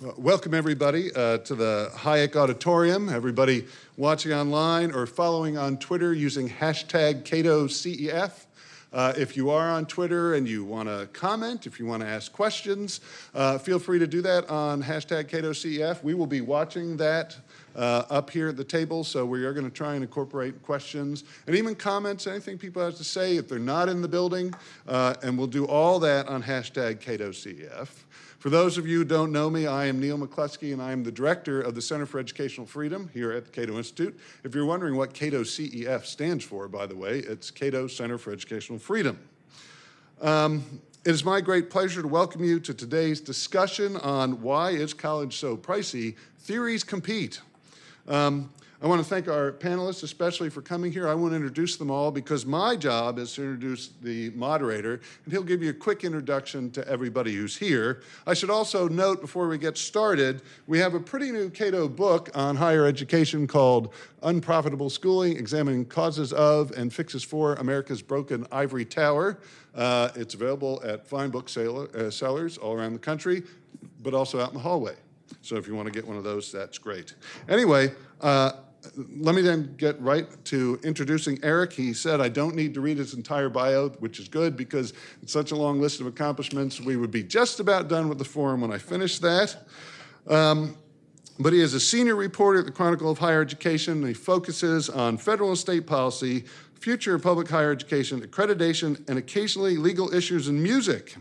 Welcome, everybody, uh, to the Hayek Auditorium. Everybody watching online or following on Twitter using hashtag CatoCEF. Uh, if you are on Twitter and you want to comment, if you want to ask questions, uh, feel free to do that on hashtag CatoCEF. We will be watching that uh, up here at the table, so we are going to try and incorporate questions and even comments, anything people have to say if they're not in the building, uh, and we'll do all that on hashtag CatoCEF. For those of you who don't know me, I am Neil McCluskey, and I am the director of the Center for Educational Freedom here at the Cato Institute. If you're wondering what Cato CEF stands for, by the way, it's Cato Center for Educational Freedom. Um, it is my great pleasure to welcome you to today's discussion on why is college so pricey? Theories compete. Um, I want to thank our panelists, especially for coming here. I want to introduce them all because my job is to introduce the moderator, and he'll give you a quick introduction to everybody who's here. I should also note before we get started, we have a pretty new Cato book on higher education called Unprofitable Schooling Examining Causes of and Fixes for America's Broken Ivory Tower. Uh, it's available at fine book uh, sellers all around the country, but also out in the hallway. So if you want to get one of those, that's great. Anyway, uh, let me then get right to introducing Eric. He said I don't need to read his entire bio, which is good because it's such a long list of accomplishments. We would be just about done with the forum when I finish that. Um, but he is a senior reporter at the Chronicle of Higher Education, he focuses on federal and state policy, future of public higher education, accreditation, and occasionally legal issues in music.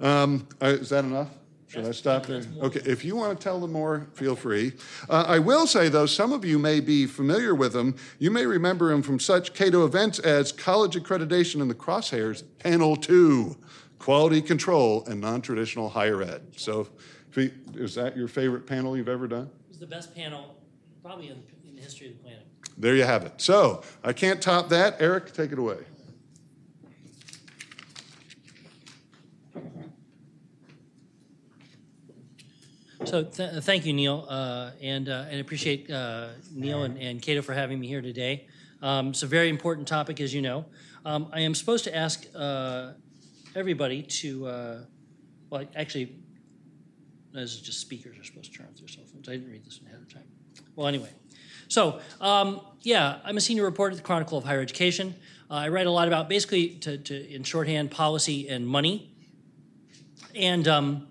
Um, uh, is that enough? Should I stop there? Okay, if you want to tell them more, feel free. Uh, I will say, though, some of you may be familiar with him. You may remember him from such Cato events as College Accreditation in the Crosshairs, Panel 2, Quality Control and Non-Traditional Higher Ed. So is that your favorite panel you've ever done? It was the best panel probably in, in the history of the planet. There you have it. So I can't top that. Eric, take it away. So th- thank you, Neil, uh, and uh, and appreciate uh, Neil and, and Cato for having me here today. Um, it's a very important topic, as you know. Um, I am supposed to ask uh, everybody to, uh, well, actually, this is just speakers are supposed to turn off their cell phones. I didn't read this ahead of time. Well, anyway, so um, yeah, I'm a senior reporter at the Chronicle of Higher Education. Uh, I write a lot about basically, to, to, in shorthand, policy and money. And um,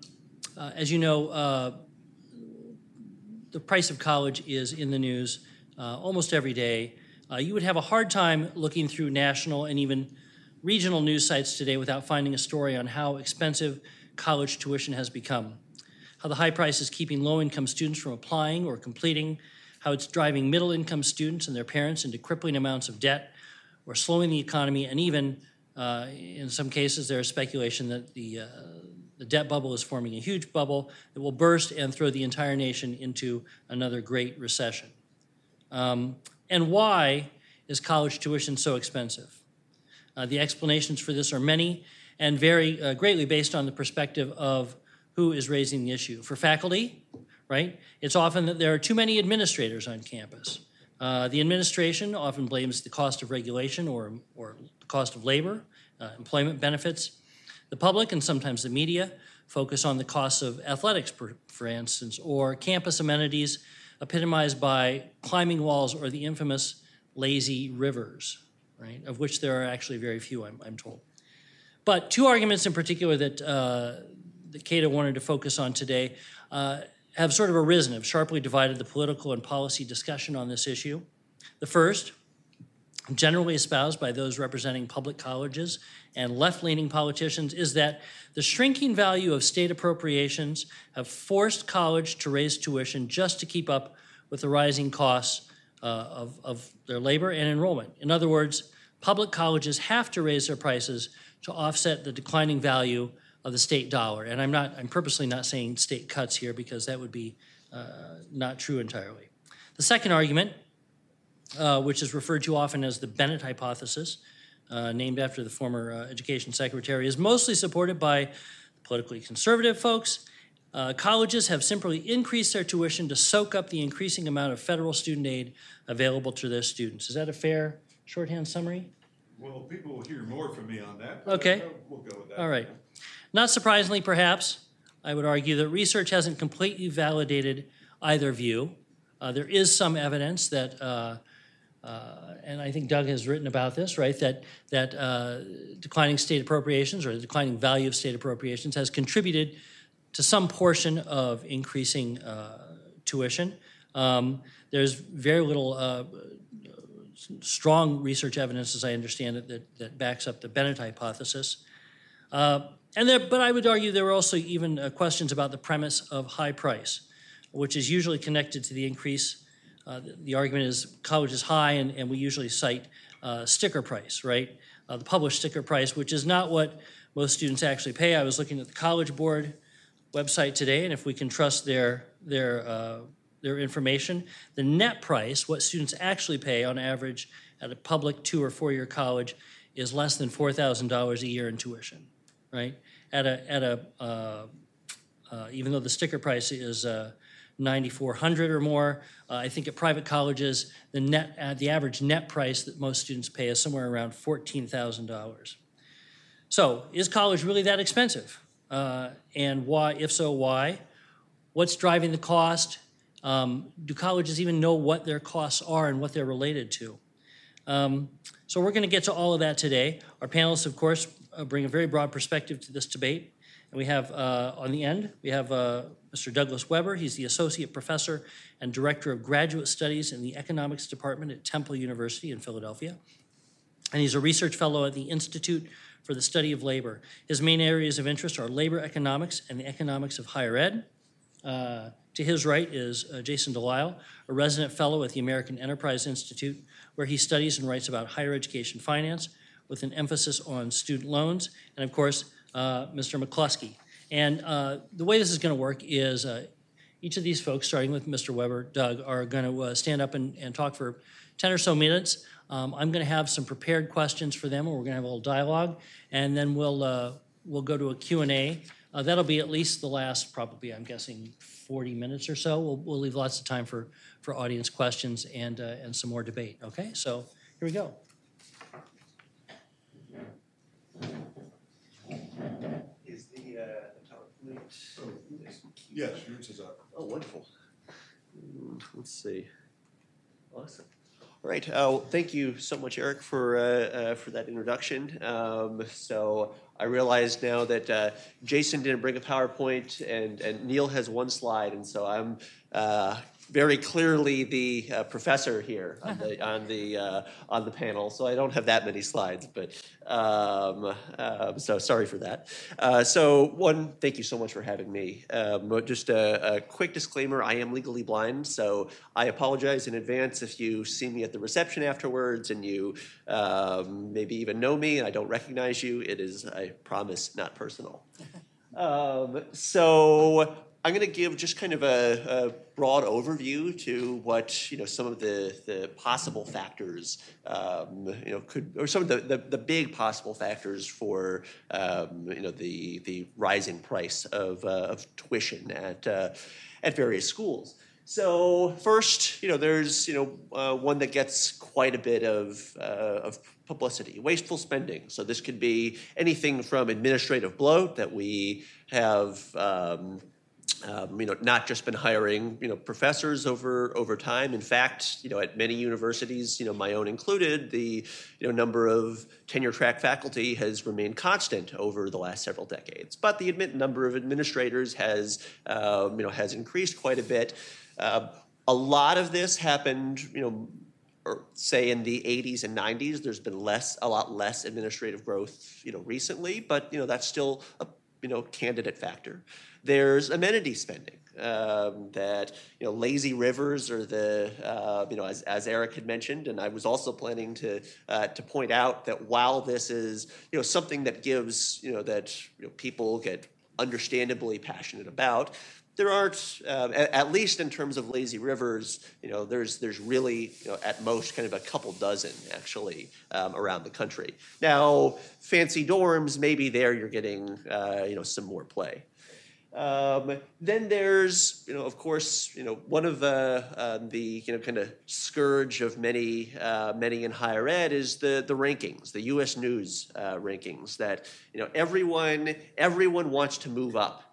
uh, as you know, uh, the price of college is in the news uh, almost every day. Uh, you would have a hard time looking through national and even regional news sites today without finding a story on how expensive college tuition has become, how the high price is keeping low income students from applying or completing, how it's driving middle income students and their parents into crippling amounts of debt or slowing the economy, and even uh, in some cases, there is speculation that the the debt bubble is forming a huge bubble that will burst and throw the entire nation into another great recession. Um, and why is college tuition so expensive? Uh, the explanations for this are many and vary uh, greatly based on the perspective of who is raising the issue. For faculty, right, it's often that there are too many administrators on campus. Uh, the administration often blames the cost of regulation or, or the cost of labor, uh, employment benefits, the public and sometimes the media focus on the costs of athletics, for, for instance, or campus amenities epitomized by climbing walls or the infamous lazy rivers, right, of which there are actually very few, I'm, I'm told. But two arguments in particular that, uh, that Cato wanted to focus on today uh, have sort of arisen, have sharply divided the political and policy discussion on this issue. The first, generally espoused by those representing public colleges and left leaning politicians is that the shrinking value of state appropriations have forced college to raise tuition just to keep up with the rising costs uh, of, of their labor and enrollment. In other words, public colleges have to raise their prices to offset the declining value of the state dollar. And I'm not, I'm purposely not saying state cuts here because that would be uh, not true entirely. The second argument uh, which is referred to often as the Bennett hypothesis, uh, named after the former uh, education secretary, is mostly supported by politically conservative folks. Uh, colleges have simply increased their tuition to soak up the increasing amount of federal student aid available to their students. Is that a fair shorthand summary? Well, people will hear more from me on that. Okay. We'll go with that. All right. Not surprisingly, perhaps, I would argue that research hasn't completely validated either view. Uh, there is some evidence that, uh, uh, and I think Doug has written about this, right, that, that uh, declining state appropriations or the declining value of state appropriations has contributed to some portion of increasing uh, tuition. Um, there's very little uh, strong research evidence, as I understand it, that, that backs up the Bennett hypothesis. Uh, and there, but I would argue there were also even uh, questions about the premise of high price, which is usually connected to the increase. Uh, the, argument is college is high, and, and we usually cite uh, sticker price, right? Uh, the published sticker price, which is not what most students actually pay. I was looking at the College Board website today, and if we can trust their their uh, their information, the net price, what students actually pay on average at a public two or four year college, is less than four thousand dollars a year in tuition, right? At a at a uh, even though the sticker price is 9400 or more, uh, I think at private colleges the net uh, the average net price that most students pay is somewhere around fourteen thousand dollars. So, is college really that expensive? Uh, and why? If so, why? What's driving the cost? Um, do colleges even know what their costs are and what they're related to? Um, so we're going to get to all of that today. Our panelists, of course, uh, bring a very broad perspective to this debate. And we have uh, on the end, we have uh, Mr. Douglas Webber. He's the Associate Professor and Director of Graduate Studies in the Economics Department at Temple University in Philadelphia. And he's a research fellow at the Institute for the Study of Labor. His main areas of interest are labor economics and the economics of higher ed. Uh, to his right is uh, Jason Delisle, a resident fellow at the American Enterprise Institute, where he studies and writes about higher education finance with an emphasis on student loans. And of course, Mr. McCluskey. And uh, the way this is going to work is uh, each of these folks, starting with Mr. Webber, Doug, are going to uh, stand up and, and talk for 10 or so minutes. Um, I'm going to have some prepared questions for them, or we're going to have a little dialogue, and then we'll uh, we'll go to a Q&A. Uh, that'll be at least the last, probably, I'm guessing, 40 minutes or so. We'll, we'll leave lots of time for, for audience questions and, uh, and some more debate, okay? So here we go. Is the, uh, the PowerPoint? Yes, yours is up. Oh, wonderful. Let's see. Awesome. All right. Uh, thank you so much, Eric, for uh, uh, for that introduction. Um, so I realize now that uh, Jason didn't bring a PowerPoint, and and Neil has one slide, and so I'm uh, very clearly the uh, professor here on the on the uh, on the panel. So I don't have that many slides, but um, um, so sorry for that. Uh, so one, thank you so much for having me. Um, just a, a quick disclaimer: I am legally blind, so I apologize in advance if you see me at the reception afterwards and you um, maybe even know me and I don't recognize you. It is, I promise, not personal. Um, so I'm going to give just kind of a, a, broad overview to what you know some of the, the possible factors um, you know could or some of the, the, the big possible factors for um, you know the the rising price of, uh, of tuition at uh, at various schools. So first, you know, there's you know uh, one that gets quite a bit of uh, of publicity, wasteful spending. So this could be anything from administrative bloat that we have. Um, um, you know, not just been hiring, you know, professors over over time. In fact, you know, at many universities, you know, my own included, the you know number of tenure track faculty has remained constant over the last several decades. But the admit number of administrators has um, you know has increased quite a bit. Uh, a lot of this happened, you know, or say in the 80s and 90s. There's been less, a lot less administrative growth, you know, recently. But you know, that's still a you know candidate factor. There's amenity spending um, that you know lazy rivers or the uh, you know as, as Eric had mentioned, and I was also planning to uh, to point out that while this is you know something that gives you know that you know, people get understandably passionate about, there aren't, uh, at, at, least in terms of lazy rivers, you know, there's there's really you know, at most kind of a couple dozen actually um, around the country. Now, fancy dorms, maybe there you're getting uh, you know some more play. Um, then there's, you know, of course, you know, one of the uh, the you know kind of scourge of many uh, many in higher ed is the the rankings, the U.S. News uh, rankings. That you know everyone everyone wants to move up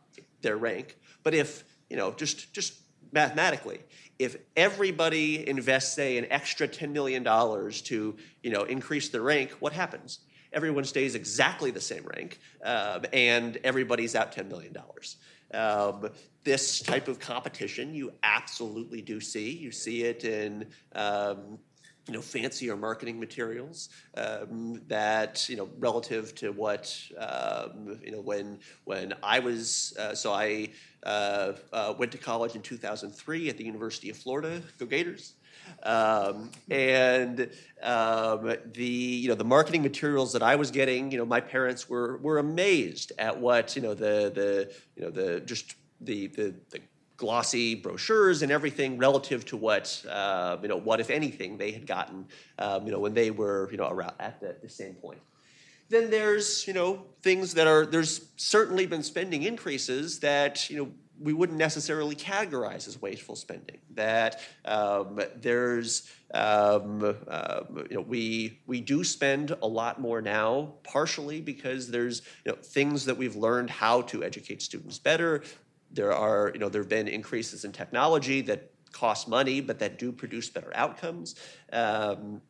their rank. But if, you know, just, just mathematically, if everybody invests, say, an extra $10 million to, you know, increase their rank, what happens? Everyone stays exactly the same rank, um, and everybody's out $10 million. Um, this type of competition you absolutely do see. You see it in um, you know, fancier marketing materials um, that, you know, relative to what, um, you know, when, when I was, uh, so I uh, uh, went to college in 2003 at the University of Florida, go Gators. Um, and um, the you know the marketing materials that I was getting, you know, my parents were were amazed at what you know the the you know the just the the, the glossy brochures and everything relative to what uh, you know what if anything they had gotten um, you know when they were you know around at the, the same point. Then there's you know things that are there's certainly been spending increases that you know we wouldn't necessarily categorize as wasteful spending. That um, there's, um, uh, you know, we we do spend a lot more now, partially because there's you know things that we've learned how to educate students better. There are, you know, there have been increases in technology that cost money, but that do produce better outcomes. Um,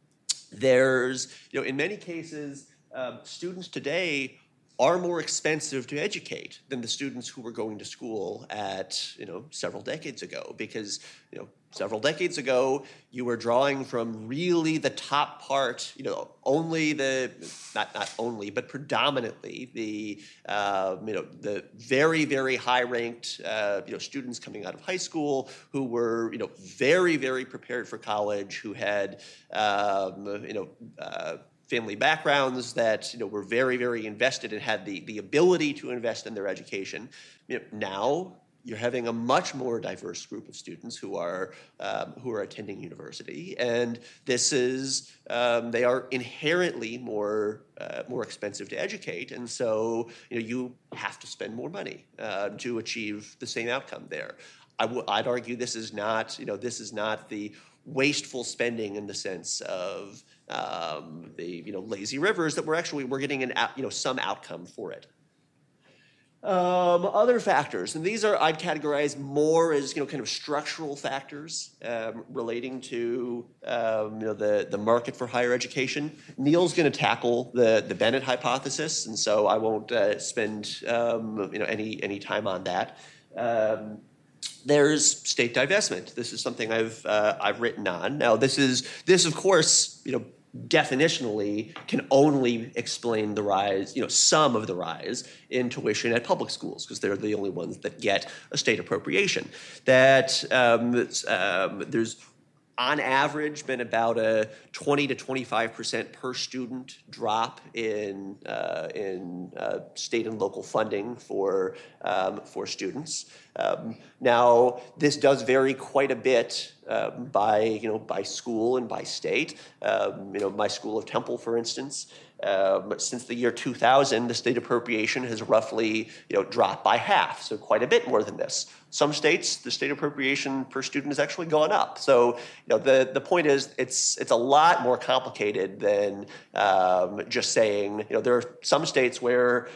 there's, you know, in many cases, um, students today are more expensive to educate than the students who were going to school at you know several decades ago. Because you know several decades ago you were drawing from really the top part you know only the not not only but predominantly the uh, you know the very very high ranked uh, you know students coming out of high school who were you know very very prepared for college who had um, you know uh, family backgrounds that you know were very very invested and had the the ability to invest in their education. You know, now you're having a much more diverse group of students who are um, who are attending university, and this is um, they are inherently more uh, more expensive to educate, and so you know you have to spend more money uh, to achieve the same outcome there. i w- I'd argue this is not you know this is not the wasteful spending in the sense of um, the you know lazy rivers that we're actually we're getting an you know some outcome for it. Um, other factors, and these are I'd categorize more as you know kind of structural factors um, relating to um, you know the the market for higher education. Neil's going to tackle the the Bennett hypothesis, and so I won't uh, spend um, you know any any time on that. Um, there's state divestment. This is something I've uh, I've written on. Now, this is this of course you know definitionally can only explain the rise, you know, some of the rise in tuition at public schools because they're the only ones that get a state appropriation. That um, um, there's on average been about a 20 to 25 percent per student drop in uh, in uh, state and local funding for um, for students. Um, now this does vary quite a bit um, by you know by school and by state. Um, you know my school of Temple, for instance. Um, since the year 2000, the state appropriation has roughly you know, dropped by half, so quite a bit more than this. Some states, the state appropriation per student has actually gone up. So you know, the, the point is, it's, it's a lot more complicated than um, just saying, you know, there are some states where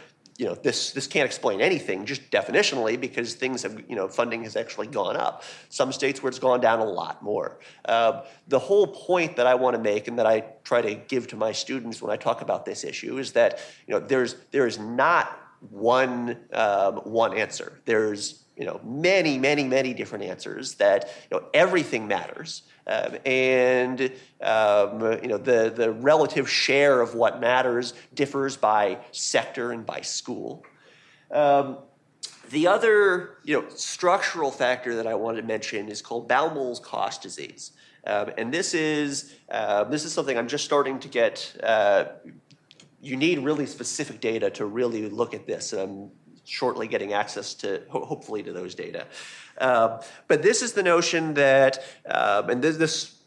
you know, this, this can't explain anything just definitionally because things have, you know, funding has actually gone up. Some states where it's gone down a lot more. Uh, the whole point that I want to make and that I try to give to my students when I talk about this issue is that, you know, there's, there is not one, um, one answer. There's, you know, many, many, many different answers that, you know, everything matters. Um, and um, you know the, the relative share of what matters differs by sector and by school. Um, the other you know, structural factor that I wanted to mention is called Baumol's cost disease. Um, and this is, uh, this is something I'm just starting to get. Uh, you need really specific data to really look at this. And I'm shortly getting access to, hopefully, to those data. Um, but this is the notion that, um, and this, this,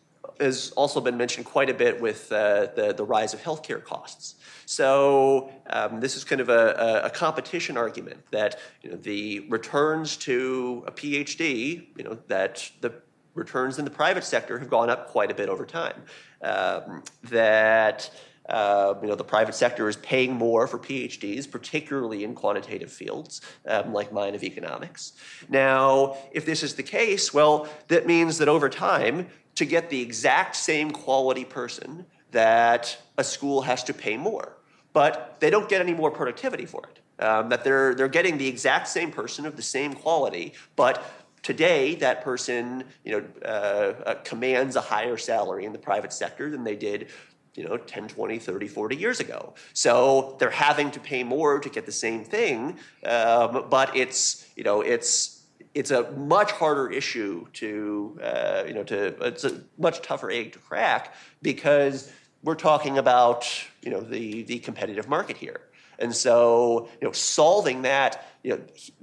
has also been mentioned quite a bit with uh, the, the rise of healthcare costs. So um, this is kind of a, a, competition argument that you know, the returns to a PhD, you know, that the returns in the private sector have gone up quite a bit over time. Um, that uh, you know, the private sector is paying more for PhDs, particularly in quantitative fields um, like mine of economics. Now, if this is the case, well, that means that over time, to get the exact same quality person, that a school has to pay more. But they don't get any more productivity for it. Um, that they're, they're getting the exact same person of the same quality, but today that person you know, uh, uh, commands a higher salary in the private sector than they did you know 10 20 30 40 years ago. So they're having to pay more to get the same thing um, but it's you know it's it's a much harder issue to uh, you know to it's a much tougher egg to crack because we're talking about you know the the competitive market here and so, you know, solving that, you know,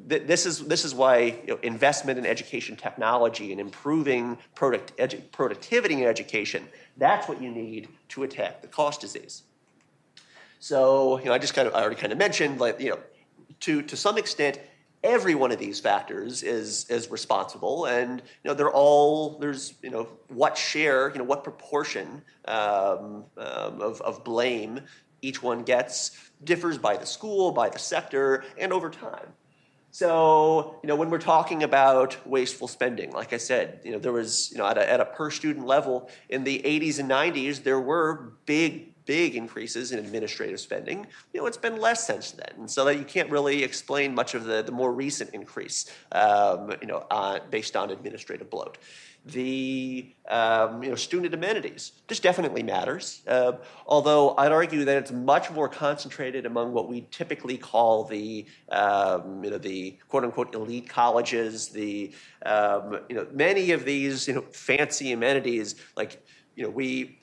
th- this is this is why you know, investment in education technology and improving product edu- productivity in education. That's what you need to attack the cost disease. So, you know, I just kind of I already kind of mentioned, like, you know, to to some extent, every one of these factors is is responsible and you know they're all there's you know what share you know what proportion um, um, of, of blame each one gets differs by the school, by the sector, and over time. So, you know, when we're talking about wasteful spending, like I said, you know, there was, you know, at a, at a per student level in the 80s and 90s, there were big, big increases in administrative spending. You know, it's been less since then. And so that you can't really explain much of the, the more recent increase, um, you know, uh, based on administrative bloat the um, you know, student amenities. This definitely matters, uh, although I'd argue that it's much more concentrated among what we typically call the, um, you know, the quote-unquote elite colleges, the, um, you know, many of these you know, fancy amenities, like, you know, we,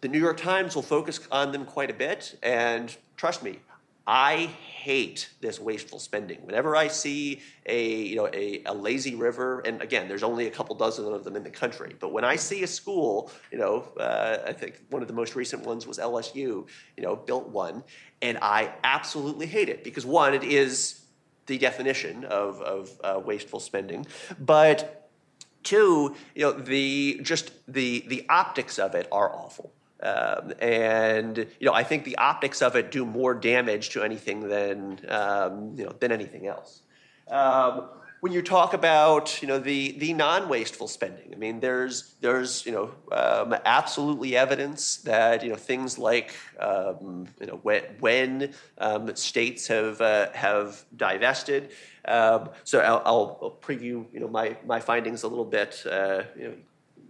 the New York Times will focus on them quite a bit, and trust me, I hate this wasteful spending. Whenever I see a you know a, a, lazy river, and again, there's only a couple dozen of them in the country, but when I see a school, you know, uh, I think one of the most recent ones was LSU, you know, built one, and I absolutely hate it because one, it is the definition of of uh, wasteful spending, but two, you know, the just the the optics of it are awful. Um, and you know, I think the optics of it do more damage to anything than um, you know than anything else. Um, when you talk about you know the the non-wasteful spending, I mean, there's there's you know um, absolutely evidence that you know things like um, you know when, when um, states have uh, have divested. so I'll, I'll, preview you know my my findings a little bit. Uh, you know,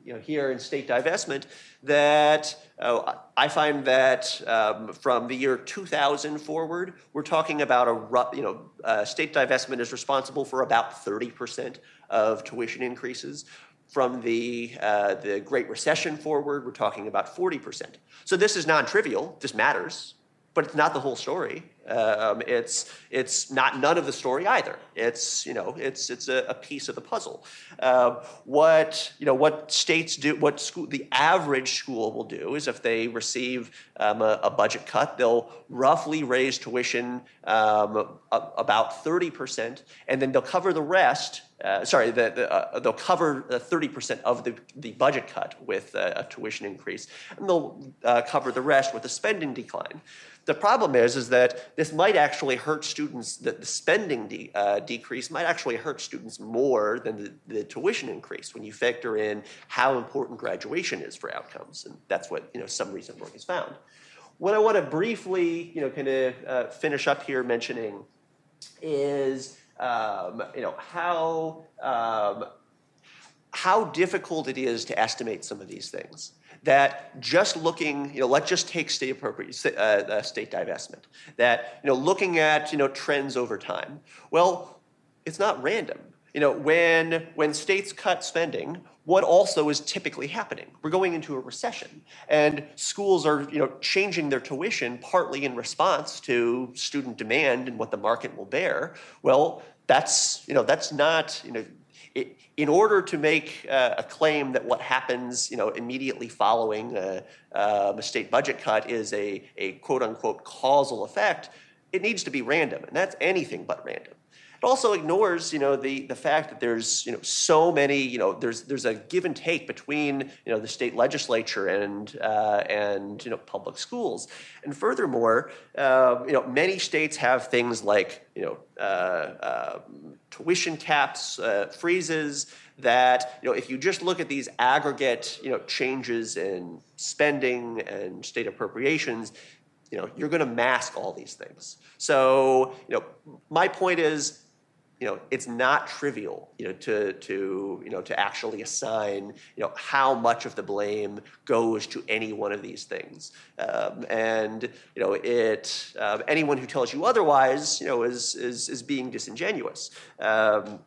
you know, here in state divestment that uh, I find that um, from the year 2000 forward, we're talking about a you know uh, state divestment is responsible for about 30% of tuition increases. From the uh, the Great Recession forward, we're talking about 40%. So this is non-trivial. This matters but it's not the whole story. Um, it's it's not none of the story either. It's you know it's it's a, a piece of the puzzle. Uh, what you know what states do what school the average school will do is if they receive um, a, a, budget cut, they'll roughly raise tuition um, a, about thirty percent, and then they'll cover the rest. Uh, sorry, the, the, uh, they'll cover thirty percent of the, the budget cut with a, tuition increase, and they'll uh, cover the rest with a spending decline. The problem is, is that this might actually hurt students, that the spending de- uh, decrease might actually hurt students more than the, the, tuition increase when you factor in how important graduation is for outcomes. And that's what you know, some recent work has found. What I want to briefly you know, kind of uh, finish up here mentioning is um, you know, how, um, how difficult it is to estimate some of these things that just looking, you know, let's just take state appropriate uh, uh, state divestment. That you know, looking at you know trends over time. Well, it's not random. You know, when when states cut spending, what also is typically happening? We're going into a recession, and schools are you know changing their tuition partly in response to student demand and what the market will bear. Well, that's you know that's not you know it, in order to make uh, a claim that what happens, you know, immediately following a, um, a state budget cut is a, a quote unquote causal effect, it needs to be random, and that's anything but random. It also ignores, you know, the, the fact that there's, you know, so many, you know, there's, there's a give and take between, you know, the state legislature and, uh, and, you know, public schools. And furthermore, uh, you know, many states have things like, you know, uh, um, tuition caps, uh, freezes, that you know if you just look at these aggregate you know changes in spending and state appropriations you know you're going to mask all these things so you know my point is you know it's not trivial you know to to you know to actually assign you know how much of the blame goes to any one of these things um, and you know it um, anyone who tells you otherwise you know is is is being disingenuous um,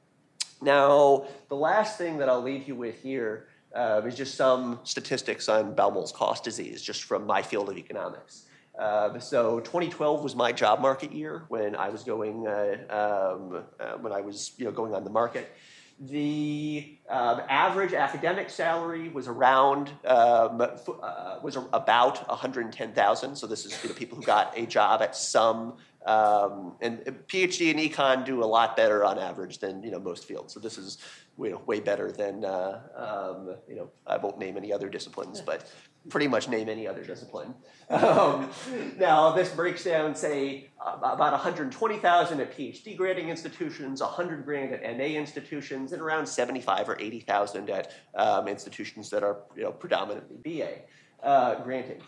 now, the last thing that I'll leave you with here uh, is just some statistics on Baumol's cost disease, just from my field of economics. Uh, so 2012 was my job market year when I was going uh, um, uh, when I was you know going on the market. The um, average academic salary was around um, uh, was about 110,000. So this is you know, people who got a job at some um, and PhD and econ do a lot better on average than you know most fields. So this is you know, way better than uh, um, you know I won't name any other disciplines, but pretty much name any other discipline. Um, now this breaks down, say about 120,000 at PhD granting institutions, 100 grand at MA institutions, and around 75 or 80,000 at um, institutions that are you know predominantly BA uh, granting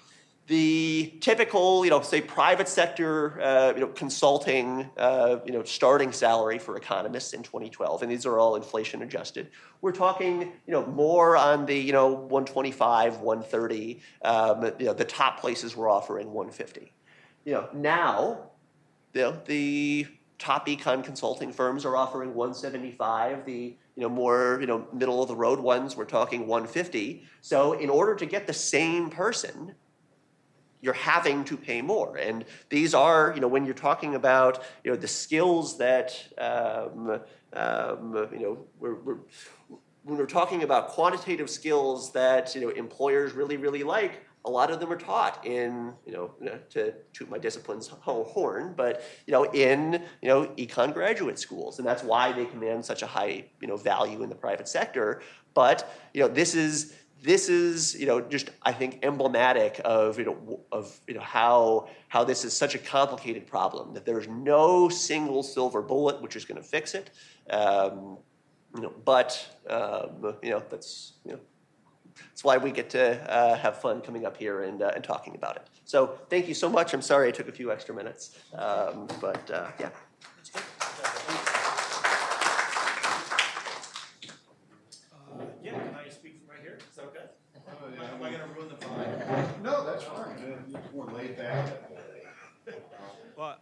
the typical, you know, say private sector, uh, you know, consulting, uh, you know, starting salary for economists in 2012, and these are all inflation adjusted. We're talking, you know, more on the, you know, 125, 130. Um, you know, the top places were offering 150. You know, now, you know, the top econ consulting firms are offering 175. The you know more you know middle of the road ones we're talking 150. So in order to get the same person you're having to pay more. And these are, you know, when you're talking about, you know, the skills that, um, um, you know, we're, we're, when we're talking about quantitative skills that, you know, employers really, really like, a lot of them are taught in, you know, to toot my discipline's horn, but, you know, in, you know, econ graduate schools. And that's why they command such a high, you know, value in the private sector. But, you know, this is, this is you know just I think emblematic of you know of you know how how this is such a complicated problem that there's no single silver bullet which is going to fix it. Um, you know, but um, you know that's you know that's why we get to uh, have fun coming up here and uh, and talking about it. So thank you so much. I'm sorry I took a few extra minutes, um, but uh, yeah.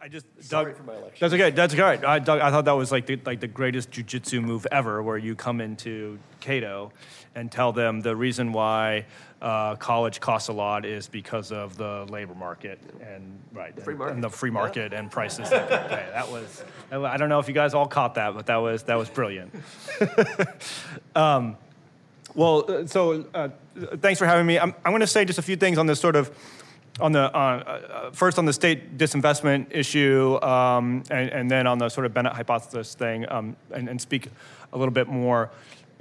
I just Sorry Doug, for my election. That's okay. That's all right. I, Doug, I thought that was like the, like the greatest jujitsu move ever, where you come into Cato and tell them the reason why uh, college costs a lot is because of the labor market and right the free market. and the free market and prices. that pay. That was I don't know if you guys all caught that, but that was that was brilliant. um, well, uh, so uh, thanks for having me. I'm, I'm going to say just a few things on this sort of on the uh, uh, first on the state disinvestment issue, um, and, and, then on the sort of Bennett hypothesis thing, um, and, and, speak a little bit more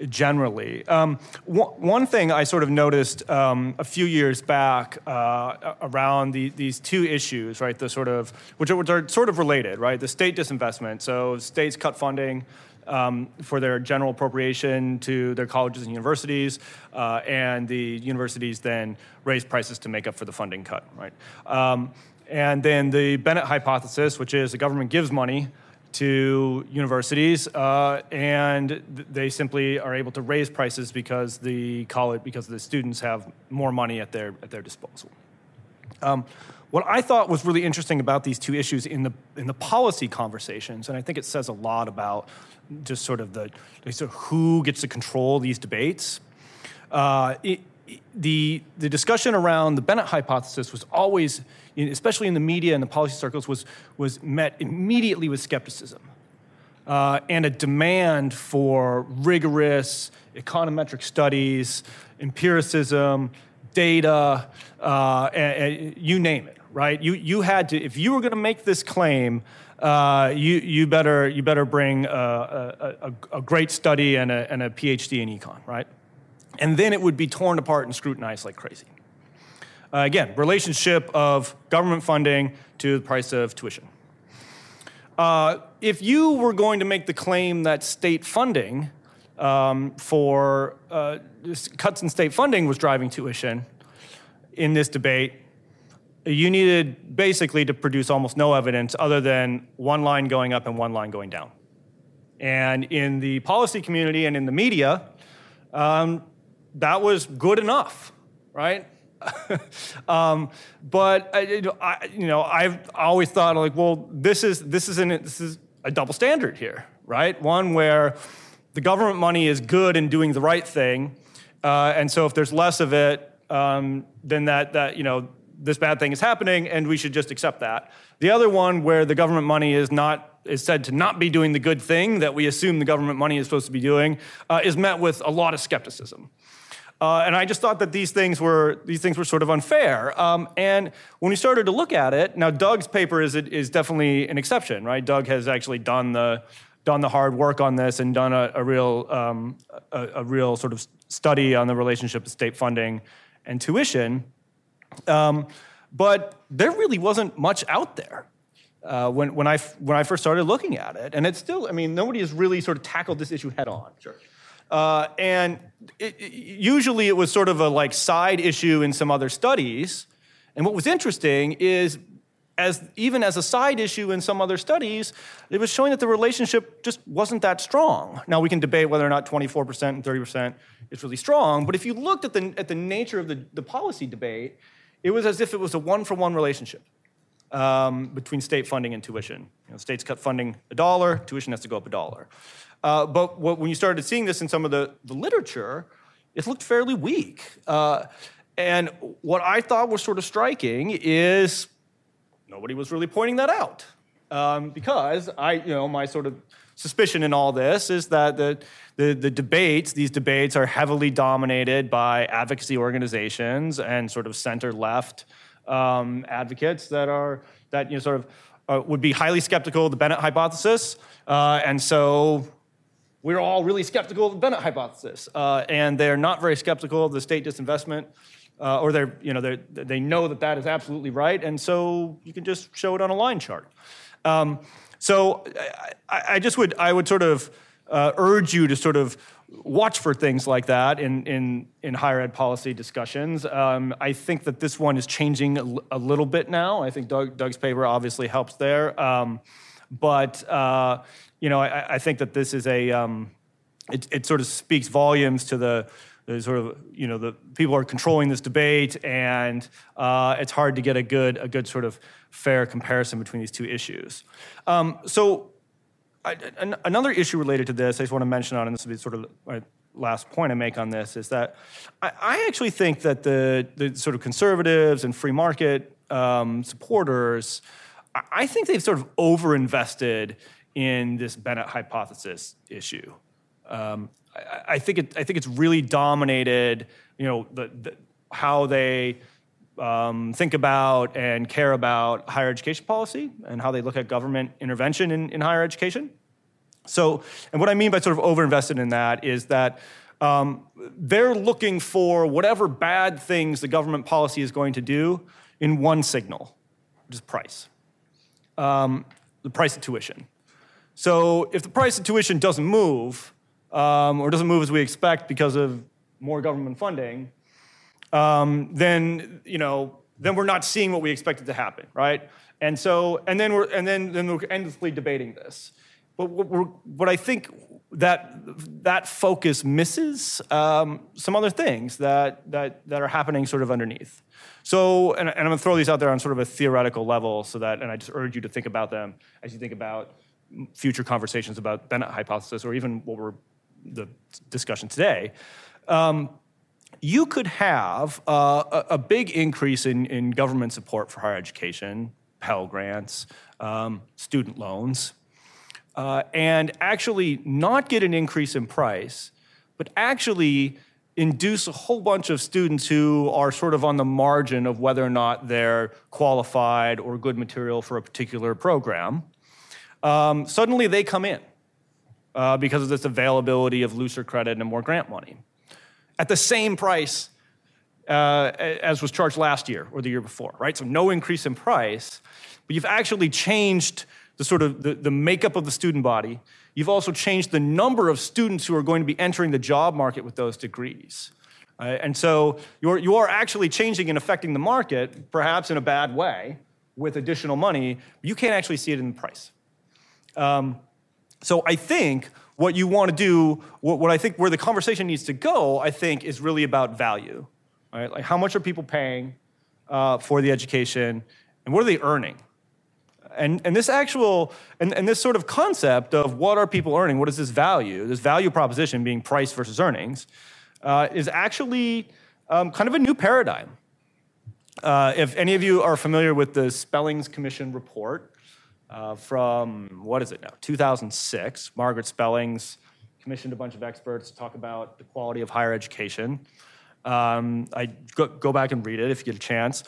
generally. Um, one thing I sort of noticed um, a few years back uh, around the, these two issues, right, the sort of which are, which are sort of related, right, the state disinvestment. So states cut funding um, for their general appropriation to their colleges and universities, uh, and the universities then raise prices to make up for the funding cut, right? Um, and then the Bennett hypothesis, which is the government gives money to universities, uh, and th- they simply are able to raise prices because the college, because the students have more money at their at their disposal. Um, what I thought was really interesting about these two issues in the in the policy conversations, and I think it says a lot about just sort of the sort of who gets to control these debates. Uh, it, the the discussion around the Bennett hypothesis was always, especially in the media and the policy circles, was was met immediately with skepticism uh, and a demand for rigorous econometric studies, empiricism, data, uh, and, and you name it. Right? You you had to if you were going to make this claim uh, you, you, better, you better bring a, a, a, great study and a, and a PhD in econ, right? And then it would be torn apart and scrutinized like crazy. Uh, again, relationship of government funding to the price of tuition. Uh, if you were going to make the claim that state funding um, for uh, cuts in state funding was driving tuition in this debate, you needed basically to produce almost no evidence other than one line going up and one line going down. And in the policy community and in the media, um, that was good enough, right? um, but I, I, you know, I've always thought like, well, this is this is an, this is a double standard here, right? One where the government money is good in doing the right thing, uh, and so if there's less of it, um, then that that you know this bad thing is happening, and we should just accept that. The other one where the government money is not is said to not be doing the good thing that we assume the government money is supposed to be doing, uh, is met with a lot of skepticism. Uh, and I just thought that these things were these things were sort of unfair. Um, and when we started to look at it, now Doug's paper is is definitely an exception, right? Doug has actually done the done the hard work on this and done a, a real um, a, a, real sort of study on the relationship of state funding and tuition. Um, but there really wasn't much out there. Uh, when, when, I, when I first started looking at it. And it's still, I mean, nobody has really sort of tackled this issue head on. Sure. Uh, and it, usually it was sort of a like side issue in some other studies. And what was interesting is as even as a side issue in some other studies, it was showing that the relationship just wasn't that strong. Now we can debate whether or not 24% and 30% is really strong, but if you looked at the, at the nature of the, the policy debate, it was as if it was a one-for-one relationship um, between state funding and tuition. You know, states cut funding a dollar, tuition has to go up a dollar. Uh, but what, when you started seeing this in some of the, the literature, it looked fairly weak. Uh, and what I thought was sort of striking is nobody was really pointing that out. Um, because I, you know, my sort of suspicion in all this is that the, the, the, debates, these debates are heavily dominated by advocacy organizations and sort of center left um, advocates that are, that, you know, sort of uh, would be highly skeptical of the Bennett hypothesis. Uh, and so we're all really skeptical of the Bennett hypothesis, uh, and they're not very skeptical of the state disinvestment, uh, or they're, you know, they they know that that is absolutely right, and so you can just show it on a line chart. Um, so I, I, just would I would sort of uh, urge you to sort of watch for things like that in in, in higher ed policy discussions. Um, I think that this one is changing a, little bit now. I think Doug, Doug's paper obviously helps there, um, but uh, you know, I, I think that this is a, um, it, it sort of speaks volumes to the, sort of, you know, the people are controlling this debate, and uh, it's hard to get a good, a good sort of fair comparison between these two issues. Um, so, I, an, another issue related to this, I just want to mention on, and this will be sort of my last point I make on this, is that I, I actually think that the, the sort of conservatives and free market um, supporters, I think they've sort of overinvested in this Bennett hypothesis issue. Um, I, I, think it, I think it's really dominated, you know, the, the, how they um, think about and care about higher education policy and how they look at government intervention in, in higher education. So, and what I mean by sort of overinvested in that is that um, they're looking for whatever bad things the government policy is going to do in one signal, which is price, um, the price of tuition. So if the price of tuition doesn't move, um, or doesn't move as we expect because of more government funding, um, then you know then we're not seeing what we expected to happen, right? And so and then we're and then then we're endlessly debating this. But what, I think that that focus misses um, some other things that that that are happening sort of underneath. So and, and I'm going to throw these out there on sort of a theoretical level, so that and I just urge you to think about them as you think about future conversations about Bennett hypothesis or even what we're the discussion today, um, you could have uh, a, a, big increase in, in government support for higher education, Pell grants, um, student loans, uh, and actually not get an increase in price, but actually induce a whole bunch of students who are sort of on the margin of whether or not they're qualified or good material for a particular program um, suddenly they come in uh, because of this availability of looser credit and more grant money at the same price uh, as was charged last year or the year before, right? So no increase in price, but you've actually changed the sort of the, the makeup of the student body. You've also changed the number of students who are going to be entering the job market with those degrees. Uh, and so you're, you are actually changing and affecting the market, perhaps in a bad way, with additional money. You can't actually see it in the price. Um, so I think what you want to do, what, what I think where the conversation needs to go, I think, is really about value. Right? Like how much are people paying uh, for the education, and what are they earning? And, and this actual, and, and this sort of concept of what are people earning, what is this value, this value proposition being price versus earnings, uh, is actually um, kind of a new paradigm. Uh, if any of you are familiar with the Spellings Commission report uh, from, what is it now, 2006, Margaret Spellings commissioned a bunch of experts to talk about the quality of higher education. Um, I go, go, back and read it if you get a chance.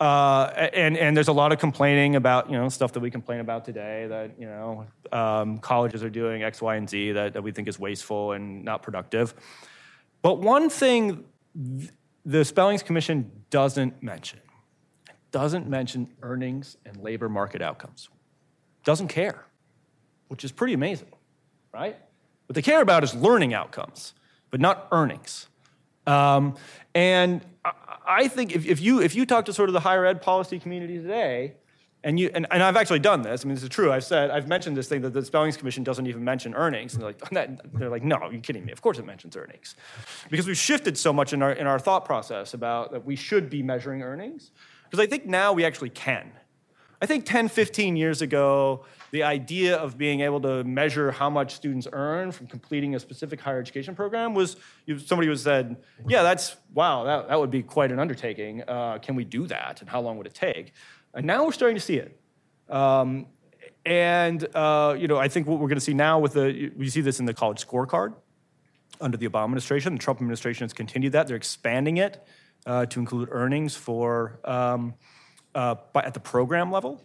Uh, and, and there's a lot of complaining about you know stuff that we complain about today that you know um, colleges are doing X, Y, and Z that, that we think is wasteful and not productive. But one thing the Spellings Commission doesn't mention doesn't mention earnings and labor market outcomes. Doesn't care, which is pretty amazing, right? What they care about is learning outcomes, but not earnings. Um, and I think if, if, you, if you talk to sort of the higher ed policy community today, and, you, and, and I've actually done this. I mean, this is true. I've said, I've mentioned this thing that the Spellings Commission doesn't even mention earnings. And they're like, they're like, no, you're kidding me? Of course it mentions earnings. Because we've shifted so much in our, in our thought process about that we should be measuring earnings. Because I think now we actually can. I think 10, 15 years ago, the idea of being able to measure how much students earn from completing a specific higher education program was somebody who said, yeah, that's, wow, that, that would be quite an undertaking. Uh, can we do that? And how long would it take? And now we're starting to see it. Um, and uh, you know, I think what we're going to see now with the, we see this in the college scorecard under the Obama administration. The Trump administration has continued that. They're expanding it uh, to include earnings for um, uh, at the program level.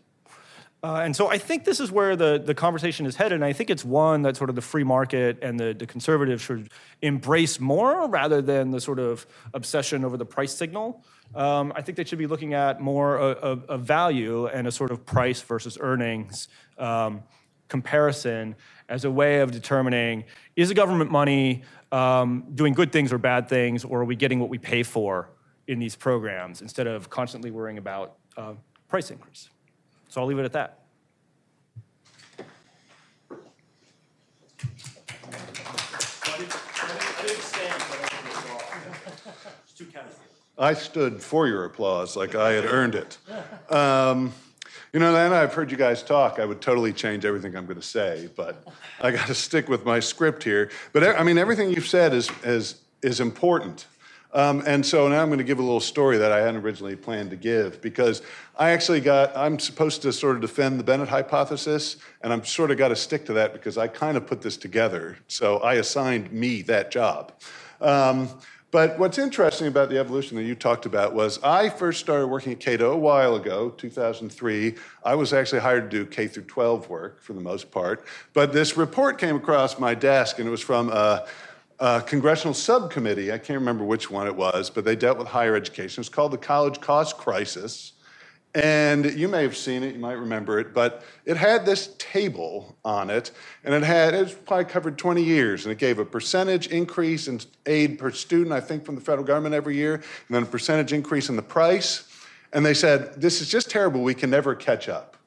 Uh, and so I think this is where the, the conversation is headed. And I think it's one that sort of the free market and the, the conservatives should embrace more rather than the sort of obsession over the price signal. Um, I think they should be looking at more of a, value and a sort of price versus earnings um, comparison as a way of determining is the government money um, doing good things or bad things, or are we getting what we pay for in these programs instead of constantly worrying about uh, price increase. So I'll leave it at that. I stood for your applause like I had earned it. Um, you know, then I've heard you guys talk. I would totally change everything I'm going to say, but I got to stick with my script here. But I mean, everything you've said is is is important. Um, and so now I'm going to give a little story that I hadn't originally planned to give because I actually got, I'm supposed to sort of defend the Bennett hypothesis, and I'm sort of got to stick to that because I kind of put this together. So I assigned me that job. Um, but what's interesting about the evolution that you talked about was I first started working at Cato a while ago, 2003. I was actually hired to do K through 12 work for the most part. But this report came across my desk, and it was from uh, a congressional subcommittee, I can't remember which one it was, but they dealt with higher education. It's called the College Cost Crisis. And you may have seen it, you might remember it, but it had this table on it, and it had, it probably covered 20 years, and it gave a percentage increase in aid per student, I think, from the federal government every year, and then a percentage increase in the price. And they said, this is just terrible, we can never catch up.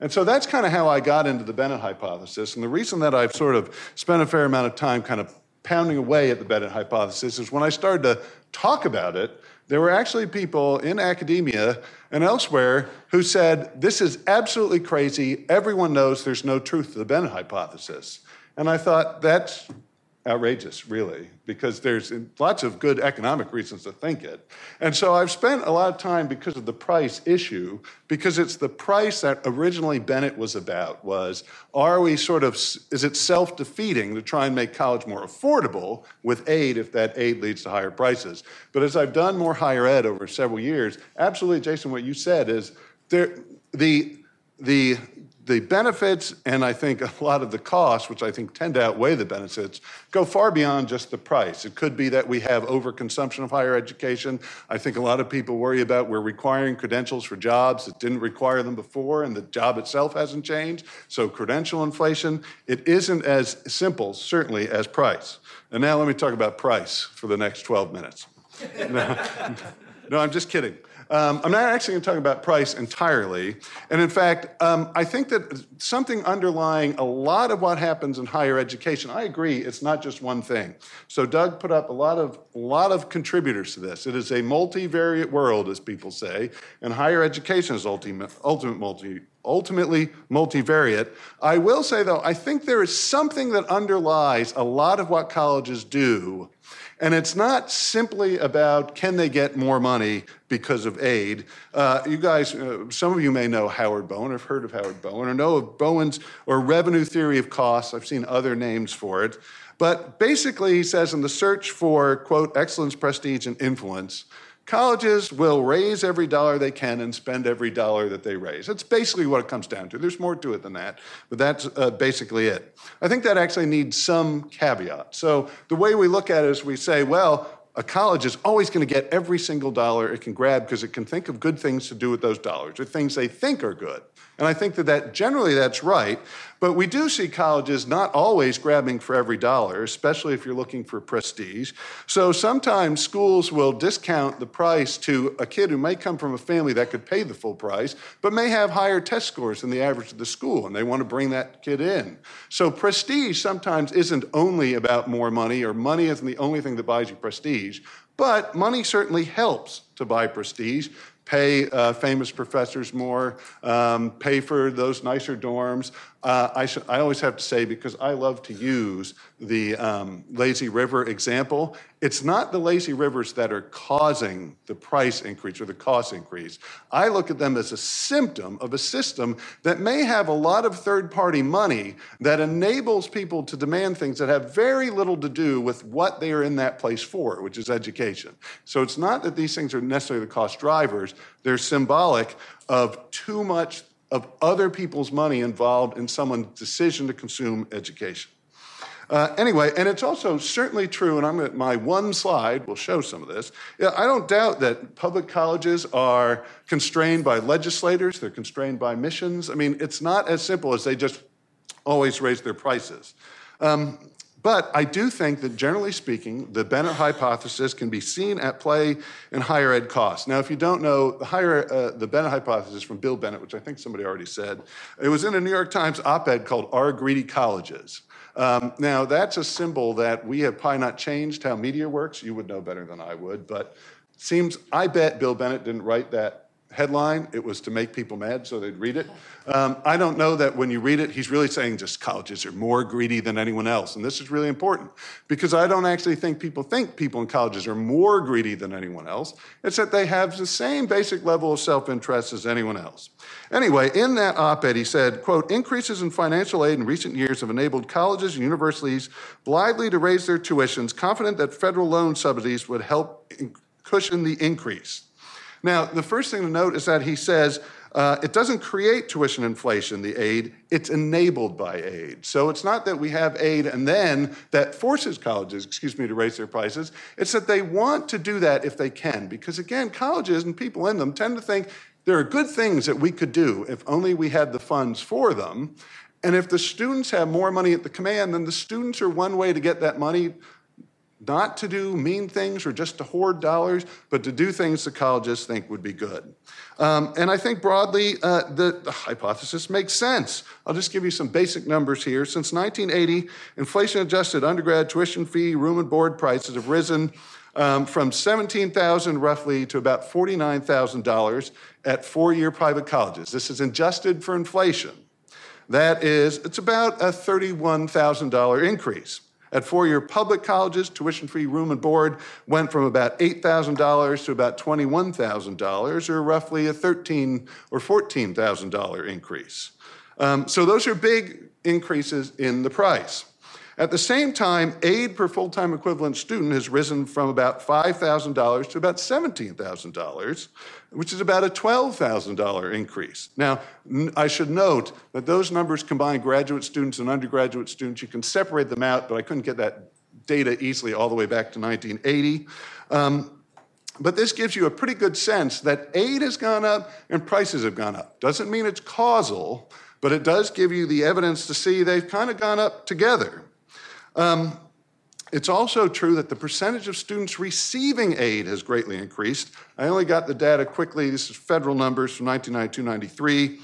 And so that's kind of how I got into the Bennett hypothesis. And the reason that I've sort of spent a fair amount of time kind of pounding away at the Bennett hypothesis is when I started to talk about it, there were actually people in academia and elsewhere who said, This is absolutely crazy. Everyone knows there's no truth to the Bennett hypothesis. And I thought, That's outrageous, really, because there's lots of good economic reasons to think it. And so I've spent a lot of time because of the price issue, because it's the price that originally Bennett was about was, are we sort of, is it self-defeating to try and make college more affordable with aid if that aid leads to higher prices? But as I've done more higher ed over several years, absolutely, Jason, what you said is there, the, the the benefits and I think a lot of the costs, which I think tend to outweigh the benefits, go far beyond just the price. It could be that we have overconsumption of higher education. I think a lot of people worry about we're requiring credentials for jobs that didn't require them before, and the job itself hasn't changed. So, credential inflation, it isn't as simple, certainly, as price. And now let me talk about price for the next 12 minutes. no, no, I'm just kidding. Um, I'm not actually going to talk about price entirely. And in fact, um, I think that something underlying a lot of what happens in higher education, I agree, it's not just one thing. So Doug put up a lot of, a lot of contributors to this. It is a multivariate world, as people say, and higher education is ultimate, ultimate multi, ultimately multivariate. I will say, though, I think there is something that underlies a lot of what colleges do and it's not simply about can they get more money because of aid. Uh, you guys, uh, some of you may know Howard Bowen, have heard of Howard Bowen, or know of Bowen's or revenue theory of costs. I've seen other names for it. But basically, he says in the search for, quote, excellence, prestige, and influence, Colleges will raise every dollar they can and spend every dollar that they raise. That's basically what it comes down to. There's more to it than that, but that's uh, basically it. I think that actually needs some caveat. So the way we look at it is we say, well, a college is always going to get every single dollar it can grab because it can think of good things to do with those dollars or things they think are good. And I think that, that generally that's right. But we do see colleges not always grabbing for every dollar, especially if you're looking for prestige. So sometimes schools will discount the price to a kid who may come from a family that could pay the full price, but may have higher test scores than the average of the school, and they want to bring that kid in. So prestige sometimes isn't only about more money, or money isn't the only thing that buys you prestige, but money certainly helps to buy prestige pay uh, famous professors more, um, pay for those nicer dorms. Uh, I, I always have to say, because I love to use the um, lazy river example, it's not the lazy rivers that are causing the price increase or the cost increase. I look at them as a symptom of a system that may have a lot of third party money that enables people to demand things that have very little to do with what they are in that place for, which is education. So it's not that these things are necessarily the cost drivers, they're symbolic of too much of other people's money involved in someone's decision to consume education. Uh, anyway, and it's also certainly true, and I'm at my one slide will show some of this. I don't doubt that public colleges are constrained by legislators, they're constrained by missions. I mean, it's not as simple as they just always raise their prices. Um, but I do think that generally speaking, the Bennett hypothesis can be seen at play in higher ed costs. Now, if you don't know, the, higher, uh, the Bennett hypothesis from Bill Bennett, which I think somebody already said, it was in a New York Times op ed called Our Greedy Colleges? Um, now, that's a symbol that we have probably not changed how media works. You would know better than I would, but seems, I bet Bill Bennett didn't write that headline. It was to make people mad so they'd read it. Um, I don't know that when you read it, he's really saying just colleges are more greedy than anyone else. And this is really important because I don't actually think people think people in colleges are more greedy than anyone else. It's that they have the same basic level of self interest as anyone else. Anyway, in that op ed, he said, quote, increases in financial aid in recent years have enabled colleges and universities blithely to raise their tuitions, confident that federal loan subsidies would help cushion the increase. Now, the first thing to note is that he says uh, it doesn't create tuition inflation, the aid, it's enabled by aid. So it's not that we have aid and then that forces colleges, excuse me, to raise their prices. It's that they want to do that if they can. Because again, colleges and people in them tend to think there are good things that we could do if only we had the funds for them. And if the students have more money at the command, then the students are one way to get that money not to do mean things or just to hoard dollars, but to do things the colleges think would be good. Um, and I think broadly, uh, the, the, hypothesis makes sense. I'll just give you some basic numbers here. Since 1980, inflation adjusted undergrad tuition fee, room and board prices have risen um, from 17,000 roughly to about $49,000 at four-year private colleges. This is adjusted for inflation. That is, it's about a $31,000 increase. At four year public colleges, tuition free room and board went from about $8,000 to about $21,000, or roughly a $13,000 or $14,000 increase. Um, so those are big increases in the price. At the same time, aid per full time equivalent student has risen from about $5,000 to about $17,000, which is about a $12,000 increase. Now, I should note that those numbers combine graduate students and undergraduate students. You can separate them out, but I couldn't get that data easily all the way back to 1980. Um, but this gives you a pretty good sense that aid has gone up and prices have gone up. Doesn't mean it's causal, but it does give you the evidence to see they've kind of gone up together. Um, it's also true that the percentage of students receiving aid has greatly increased. I only got the data quickly. This is federal numbers from 1992 93.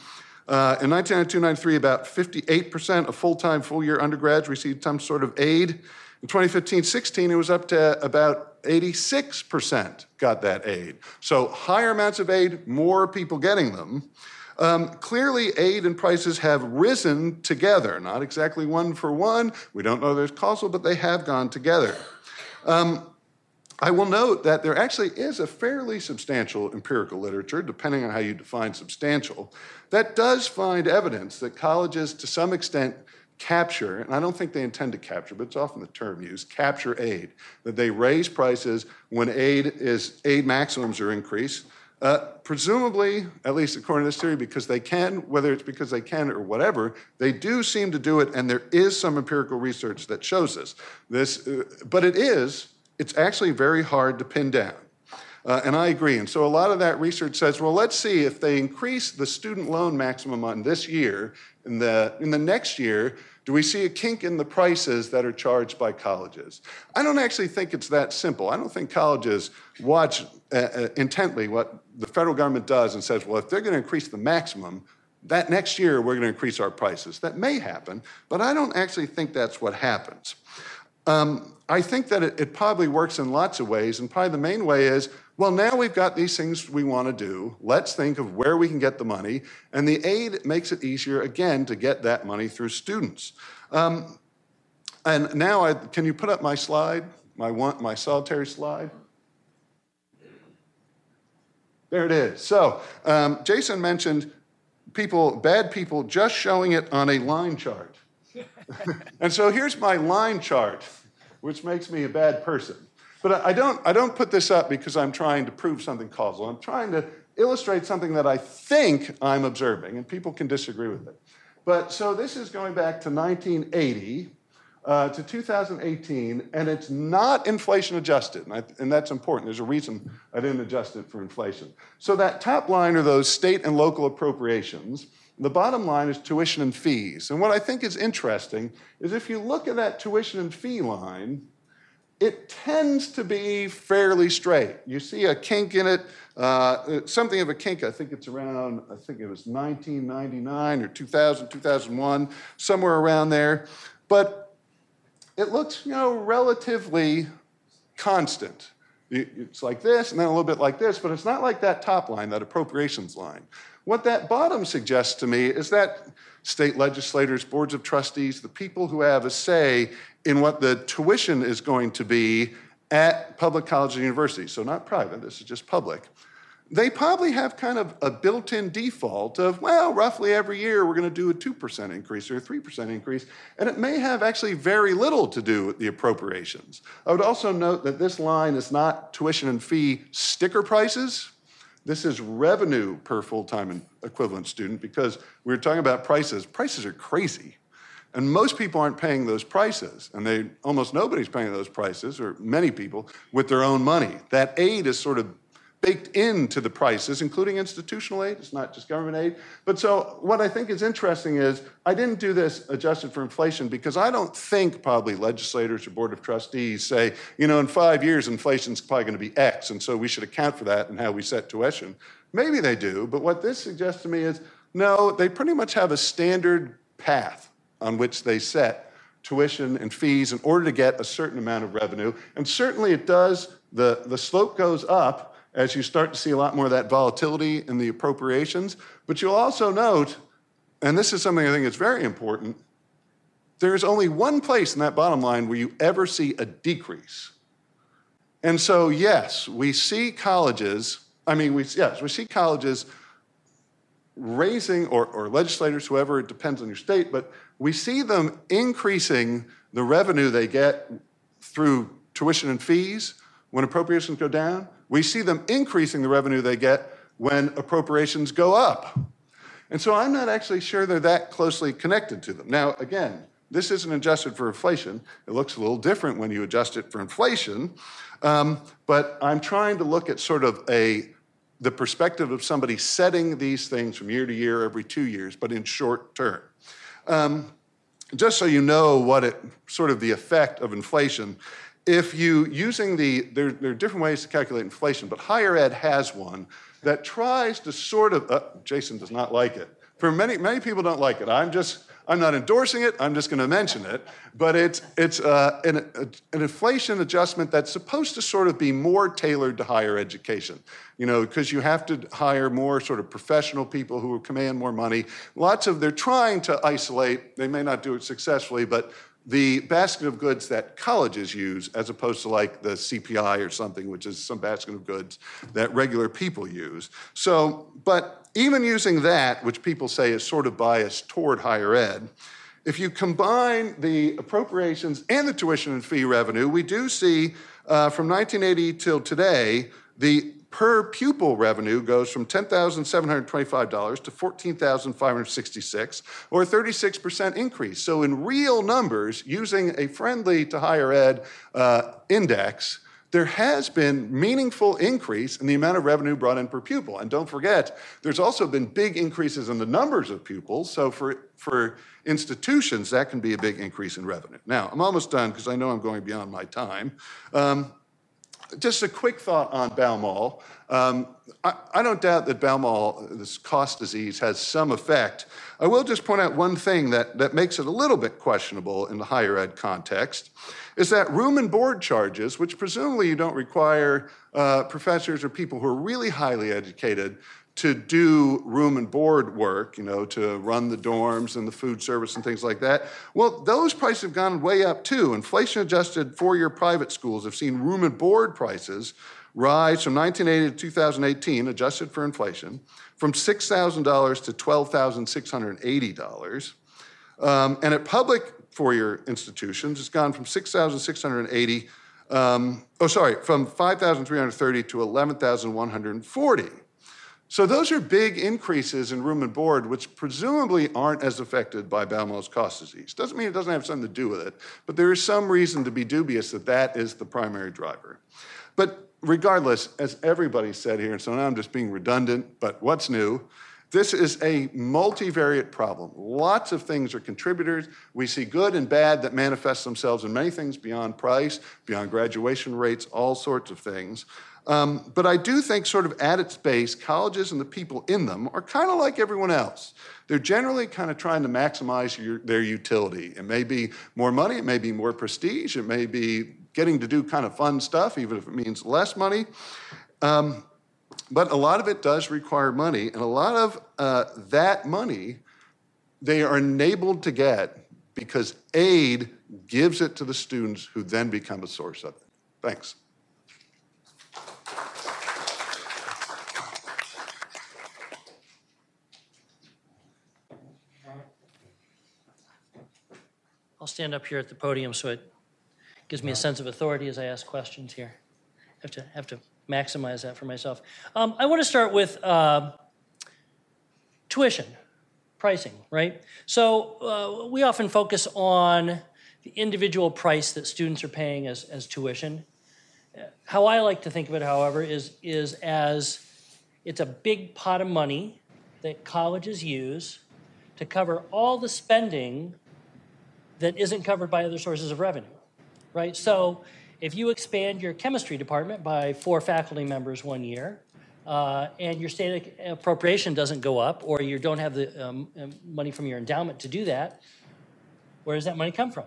Uh, in 1992 93, about 58% of full time, full year undergrads received some sort of aid. In 2015 16, it was up to about 86% got that aid. So higher amounts of aid, more people getting them. Um, clearly, aid and prices have risen together, not exactly one for one. We don't know there's causal, but they have gone together. Um, I will note that there actually is a fairly substantial empirical literature, depending on how you define substantial, that does find evidence that colleges, to some extent, capture, and I don't think they intend to capture, but it's often the term used, capture aid, that they raise prices when aid is aid maximums are increased. Uh, presumably, at least according to this theory, because they can, whether it's because they can or whatever, they do seem to do it, and there is some empirical research that shows this. This, uh, but it is, it's actually very hard to pin down. Uh, and I agree. And so a lot of that research says, well, let's see if they increase the student loan maximum on this year, in the, in the next year, do we see a kink in the prices that are charged by colleges? I don't actually think it's that simple. I don't think colleges watch uh, uh, intently what the federal government does and says, well, if they're going to increase the maximum, that next year we're going to increase our prices. That may happen, but I don't actually think that's what happens. Um, I think that it, it, probably works in lots of ways, and probably the main way is well, now we've got these things we want to do. Let's think of where we can get the money, and the aid makes it easier again to get that money through students. Um, and now, I, can you put up my slide, my one, my solitary slide? There it is. So, um, Jason mentioned people, bad people, just showing it on a line chart. and so here's my line chart, which makes me a bad person. But I don't, I don't put this up because I'm trying to prove something causal. I'm trying to illustrate something that I think I'm observing, and people can disagree with it. But so this is going back to 1980 uh, to 2018, and it's not inflation adjusted, and, I, and, that's important. There's a reason I didn't adjust it for inflation. So that top line are those state and local appropriations. The bottom line is tuition and fees. And what I think is interesting is if you look at that tuition and fee line, it tends to be fairly straight. You see a kink in it, uh, something of a kink, I think it's around, I think it was 1999 or 2000, 2001, somewhere around there. But it looks, you know, relatively constant. It's like this and then a little bit like this, but it's not like that top line, that appropriations line. What that bottom suggests to me is that state legislators, boards of trustees, the people who have a say in what the tuition is going to be at public colleges and universities, so not private, this is just public, they probably have kind of a built in default of, well, roughly every year we're going to do a 2% increase or a 3% increase, and it may have actually very little to do with the appropriations. I would also note that this line is not tuition and fee sticker prices. This is revenue per full time equivalent student because we were talking about prices. Prices are crazy. And most people aren't paying those prices, and they almost nobody's paying those prices, or many people, with their own money. That aid is sort of baked into the prices, including institutional aid. It's not just government aid. But so what I think is interesting is I didn't do this adjusted for inflation because I don't think probably legislators or board of trustees say, you know, in five years inflation's probably going to be X, and so we should account for that in how we set tuition. Maybe they do, but what this suggests to me is no, they pretty much have a standard path on which they set tuition and fees in order to get a certain amount of revenue. And certainly it does, the, the slope goes up as you start to see a lot more of that volatility in the appropriations. But you'll also note, and this is something I think is very important, there is only one place in that bottom line where you ever see a decrease. And so, yes, we see colleges, I mean, we, yes, we see colleges raising, or, or legislators, whoever, it depends on your state, but we see them increasing the revenue they get through tuition and fees when appropriations go down. We see them increasing the revenue they get when appropriations go up. And so I'm not actually sure they're that closely connected to them. Now, again, this isn't adjusted for inflation. It looks a little different when you adjust it for inflation. Um, but I'm trying to look at sort of a the perspective of somebody setting these things from year to year, every two years, but in short term. Um, just so you know what it sort of the effect of inflation. If you using the there, there are different ways to calculate inflation, but higher ed has one that tries to sort of. Uh, Jason does not like it. For many many people don't like it. I'm just I'm not endorsing it. I'm just going to mention it. But it's it's uh, an, an inflation adjustment that's supposed to sort of be more tailored to higher education. You know, because you have to hire more sort of professional people who command more money. Lots of they're trying to isolate. They may not do it successfully, but the basket of goods that colleges use as opposed to like the CPI or something, which is some basket of goods that regular people use. So, but even using that, which people say is sort of biased toward higher ed, if you combine the appropriations and the tuition and fee revenue, we do see uh, from 1980 till today, the per pupil revenue goes from $10,725 to $14,566, or a 36% increase. So, in real numbers, using a friendly to higher ed uh, index, there has been meaningful increase in the amount of revenue brought in per pupil. And don't forget, there's also been big increases in the numbers of pupils. So for, for institutions, that can be a big increase in revenue. Now, I'm almost done because I know I'm going beyond my time. Um, just a quick thought on Baumol. Um, I, I, don't doubt that Baumol, this cost disease, has some effect. I will just point out one thing that, that makes it a little bit questionable in the higher ed context is that room and board charges, which presumably you don't require uh, professors or people who are really highly educated to do room and board work, you know, to run the dorms and the food service and things like that. Well, those prices have gone way up too. Inflation adjusted four year private schools have seen room and board prices rise from 1980 to 2018, adjusted for inflation, from $6,000 to $12,680. Um, and at public four year institutions, it's gone from 6,680. Um, oh, sorry, from 5,330 to 11,140. So those are big increases in room and board, which presumably aren't as affected by Baumol's cost disease. Doesn't mean it doesn't have something to do with it, but there is some reason to be dubious that that is the primary driver. But regardless, as everybody said here, and so now I'm just being redundant, but what's new? This is a multivariate problem. Lots of things are contributors. We see good and bad that manifest themselves in many things beyond price, beyond graduation rates, all sorts of things. Um, but I do think, sort of at its base, colleges and the people in them are kind of like everyone else. They're generally kind of trying to maximize your, their utility. It may be more money, it may be more prestige, it may be getting to do kind of fun stuff, even if it means less money. Um, but a lot of it does require money, and a lot of uh, that money they are enabled to get because aid gives it to the students who then become a source of it. Thanks. I'll stand up here at the podium so it gives me a sense of authority as I ask questions here. I Have to have to maximize that for myself. Um, I want to start with uh, tuition pricing, right? So uh, we often focus on the individual price that students are paying as, as tuition. How I like to think of it, however, is, is as it's a big pot of money that colleges use to cover all the spending that isn't covered by other sources of revenue, right? So if you expand your chemistry department by four faculty members one year, uh, and your state appropriation doesn't go up, or you don't have the um, um, money from your endowment to do that, where does that money come from?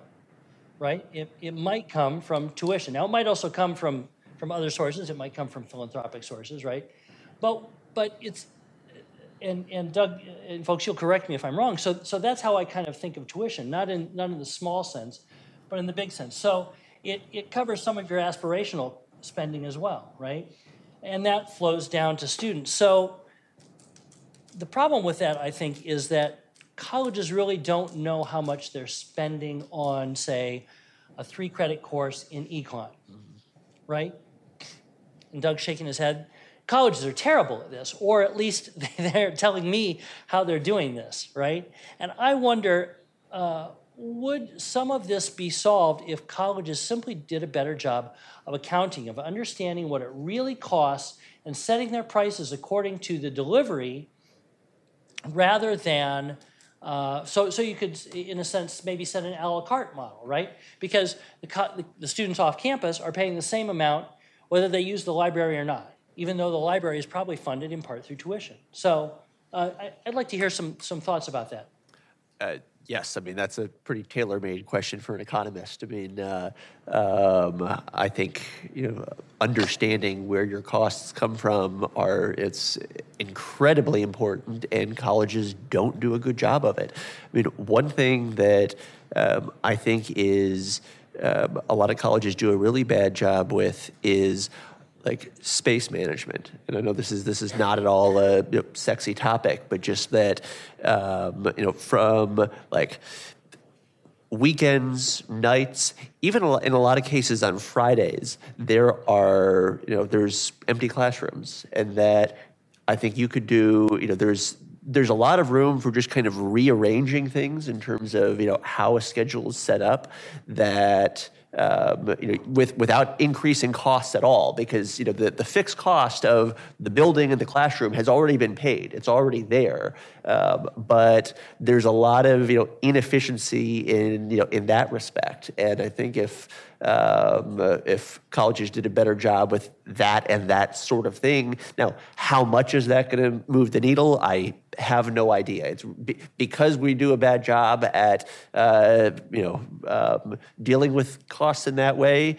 Right? It, it might come from tuition. Now, it might also come from, from other sources. It might come from philanthropic sources, right? But, but it's, and, and Doug and folks, you'll correct me if I'm wrong. So, so that's how I kind of think of tuition, not in, not in the small sense, but in the big sense. So it, it covers some of your aspirational spending as well, right? And that flows down to students. So the problem with that, I think, is that colleges really don't know how much they're spending on, say, a three credit course in econ, right? And Doug's shaking his head. Colleges are terrible at this, or at least they're telling me how they're doing this, right? And I wonder uh, would some of this be solved if colleges simply did a better job of accounting, of understanding what it really costs and setting their prices according to the delivery rather than uh, so, so you could, in a sense, maybe set an a la carte model, right? Because the, co- the, students off campus are paying the same amount whether they use the library or not, even though the library is probably funded in part through tuition. So uh, I, I'd like to hear some, some thoughts about that. Uh, yes, I mean that's a pretty tailor-made question for an economist. I mean, uh, um, I think you know understanding where your costs come from are it's incredibly important, and colleges don't do a good job of it. I mean, one thing that um, I think is um, a lot of colleges do a really bad job with is like space management. And I know this is this is not at all a you know, sexy topic, but just that um, you know from like weekends, nights, even in a lot of cases on Fridays, there are you know there's empty classrooms, and that I think you could do you know there's there's a lot of room for just kind of rearranging things in terms of you know how a schedule is set up that um, you know, with, without increasing costs at all, because you know the, the fixed cost of the building and the classroom has already been paid; it's already there. Um, but there's a lot of you know inefficiency in you know in that respect, and I think if um, if colleges did a better job with that and that sort of thing. Now, how much is that going to move the needle? I have no idea. It's be, because we do a bad job at uh, you know um, dealing with costs in that way.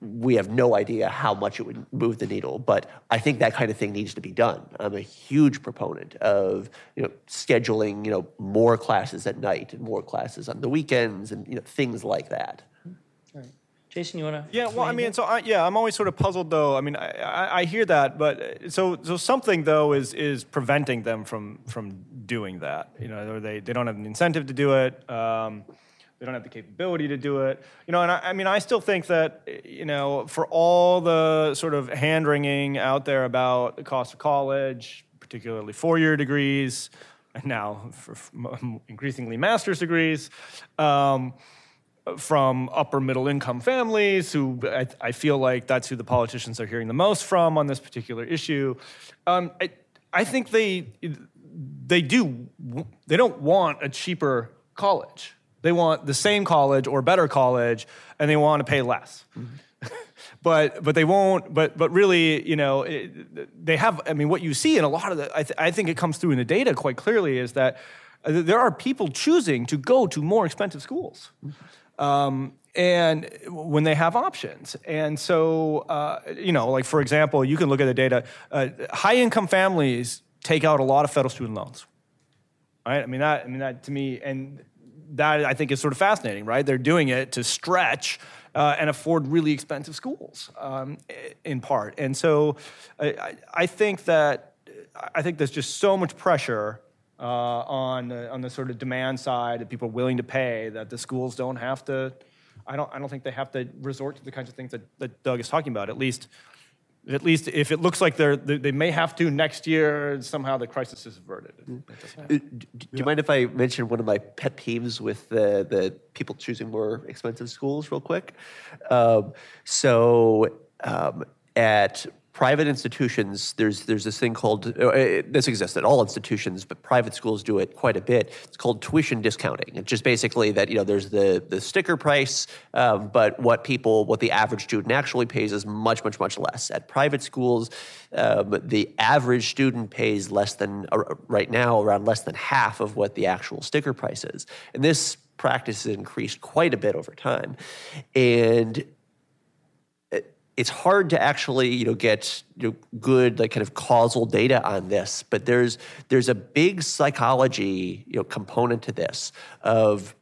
We have no idea how much it would move the needle, but I think that kind of thing needs to be done. I'm a huge proponent of you know scheduling you know more classes at night and more classes on the weekends and you know things like that. Jason, you want to? Yeah, well, I mean, so I, yeah, I'm always sort of puzzled though. I mean, I, I, I, hear that, but so so something though is is preventing them from from doing that. You know, or they they don't have an incentive to do it. Um, they don't have the capability to do it. You know, and I, I mean, I still think that you know, for all the sort of hand wringing out there about the cost of college, particularly four year degrees, and now for increasingly master's degrees. Um, from upper middle income families who I, I, feel like that's who the politicians are hearing the most from on this particular issue. Um, I, I think they they do they don't want a cheaper college. They want the same college or better college, and they want to pay less. Mm-hmm. but but they won't. But but really, you know, it, they have. I mean, what you see in a lot of the, I, th- I think it comes through in the data quite clearly is that uh, there are people choosing to go to more expensive schools. Mm-hmm. Um, and when they have options. And so, uh, you know, like for example, you can look at the data. Uh, high income families take out a lot of federal student loans, right? I mean that. I mean that to me, and that I think is sort of fascinating, right? They're doing it to stretch. Uh, and afford really expensive schools, um, in part, and so I, I think that I think there's just so much pressure uh, on the, on the sort of demand side that people are willing to pay that the schools don't have to. I don't I don't think they have to resort to the kinds of things that, that Doug is talking about. At least at least if it looks like they're they may have to next year somehow the crisis is averted. Mm-hmm. Uh, do you mind if I mention one of my pet peeves with the the people choosing more expensive schools real quick? Um, so um, at private institutions, there's there's this thing called uh, this exists at all institutions, but private schools do it quite a bit. It's called tuition discounting. It's just basically that you know there's the the sticker price, um, but what people what the average student actually pays is much much much less. At private schools, um, the average student pays less than uh, right now around less than half of what the actual sticker price is, and this practice has increased quite a bit over time, and it's hard to actually you know get you know, good like kind of causal data on this but there's there's a big psychology you know component to this of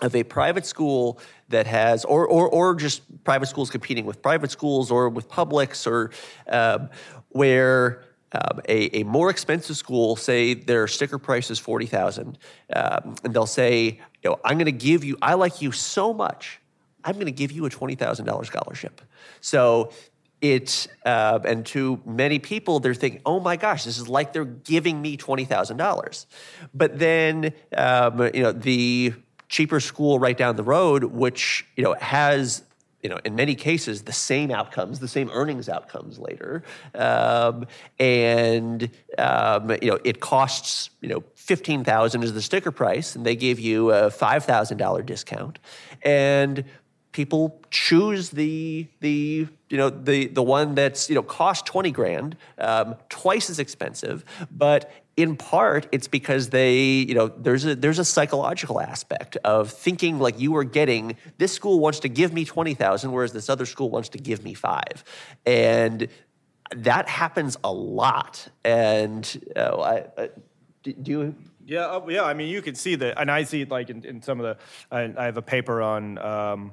of a private school that has or or, or just private schools competing with private schools or with publics or um, where um, a, a more expensive school, say their sticker price is forty thousand, um, and they'll say, you know, I'm going to give you. I like you so much. I'm going to give you a twenty thousand dollars scholarship. So it uh, and to many people they're thinking oh my gosh this is like they're giving me $20000 but then um, you know the cheaper school right down the road which you know has you know in many cases the same outcomes the same earnings outcomes later um, and um, you know it costs you know 15000 is the sticker price and they give you a $5000 discount and people choose the the you know the the one that's you know cost 20 grand um, twice as expensive but in part it's because they you know there's a there's a psychological aspect of thinking like you are getting this school wants to give me 20,000 whereas this other school wants to give me 5 and that happens a lot and uh, I, uh, do you Yeah, uh, yeah. I mean, you can see that, and I see it like in, in some of the. I, I have a paper on um,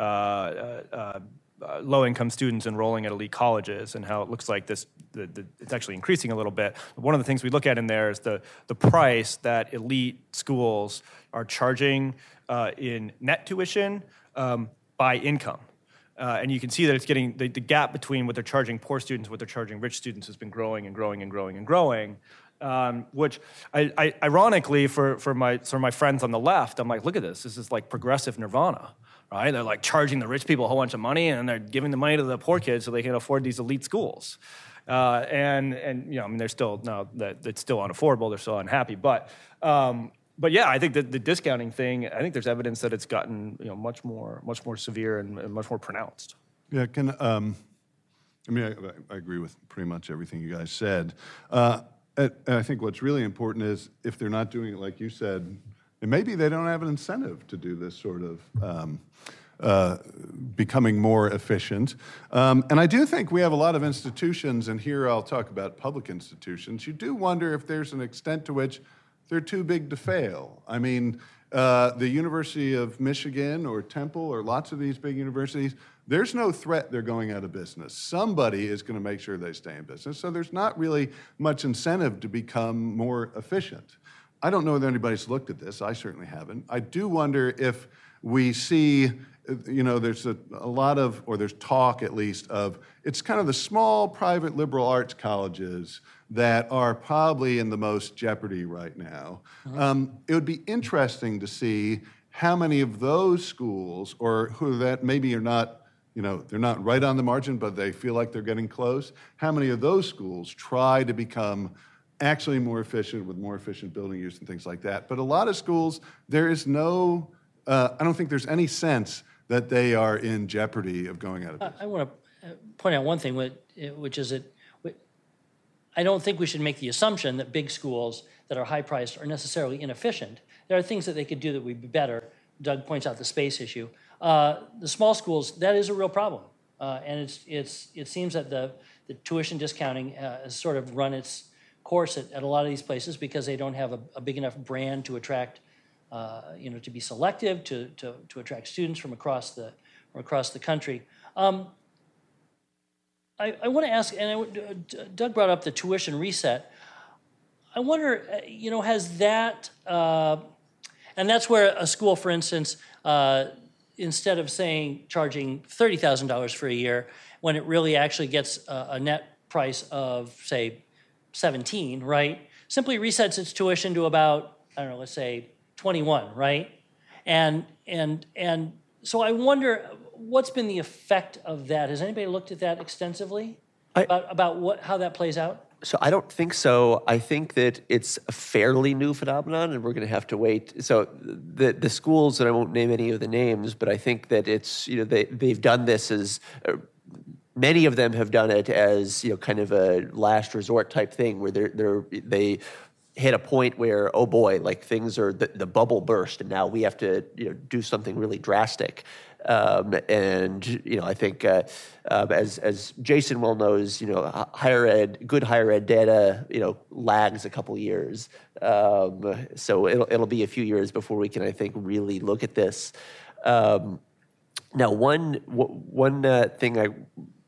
uh, uh, uh, low-income students enrolling at elite colleges and how it looks like this. The, the, it's actually increasing a little bit. One of the things we look at in there is the the price that elite schools are charging uh, in net tuition um, by income. Uh, and you can see that it's getting the, the gap between what they're charging poor students what they're charging rich students has been growing and growing and growing and growing. Um, which, I, I, ironically, for, for my for my friends on the left, I'm like, look at this. This is like progressive nirvana, right? They're like charging the rich people a whole bunch of money, and they're giving the money to the poor kids so they can afford these elite schools. Uh, and and you know, I mean, they're still no, that it's still unaffordable. They're still unhappy, but. Um, but yeah, I think that the discounting thing. I think there's evidence that it's gotten you know much more much more severe and, and much more pronounced. Yeah, can, um, I mean, I, I agree with pretty much everything you guys said. Uh, I think what's really important is if they're not doing it like you said, and maybe they don't have an incentive to do this sort of um, uh, becoming more efficient. Um, and I do think we have a lot of institutions, and here I'll talk about public institutions. You do wonder if there's an extent to which they're too big to fail. I mean, uh, the University of Michigan or Temple or lots of these big universities, there's no threat they're going out of business. Somebody is going to make sure they stay in business. So there's not really much incentive to become more efficient. I don't know whether anybody's looked at this. I certainly haven't. I do wonder if we see, you know, there's a, a lot of, or there's talk at least, of it's kind of the small private liberal arts colleges that are probably in the most jeopardy right now. Um, it would be interesting to see how many of those schools, or who that maybe are not, you know, they're not right on the margin, but they feel like they're getting close, how many of those schools try to become actually more efficient with more efficient building use and things like that. But a lot of schools, there is no, uh, I don't think there's any sense that they are in jeopardy of going out of business. I want to point out one thing, which which is that I don't think we should make the assumption that big schools that are high priced are necessarily inefficient. There are things that they could do that would be better. Doug points out the space issue. Uh, the small schools, that is a real problem. Uh, and it's, it's, it seems that the, the tuition discounting uh, has sort of run its course at, at a lot of these places because they don't have a, a big enough brand to attract, uh, you know, to be selective, to, to, to attract students from across the, from across the country. Um, I, I want to ask, and I Doug brought up the tuition reset. I wonder, uh, you know, has that, uh, and that's where a school, for instance, uh, instead of saying charging thirty thousand dollars for a year, when it really actually gets a, a net price of say seventeen, right? Simply resets its tuition to about I don't know, let's say twenty-one, right? And and and so I wonder what's been the effect of that. Has anybody looked at that extensively I- about about what how that plays out? So I don't think so. I think that it's a fairly new phenomenon, and we're going to have to wait. So the the schools, and I won't name any of the names, but I think that it's you know they they've done this as. Many of them have done it as you know, kind of a last resort type thing, where they're, they're they hit a point where oh boy, like things are the, the bubble burst, and now we have to you know do something really drastic. Um, and you know, I think uh, um, as as Jason well knows, you know, higher ed, good higher ed data, you know, lags a couple years. Um, so it'll it'll be a few years before we can, I think, really look at this. Um, now, one one uh, thing I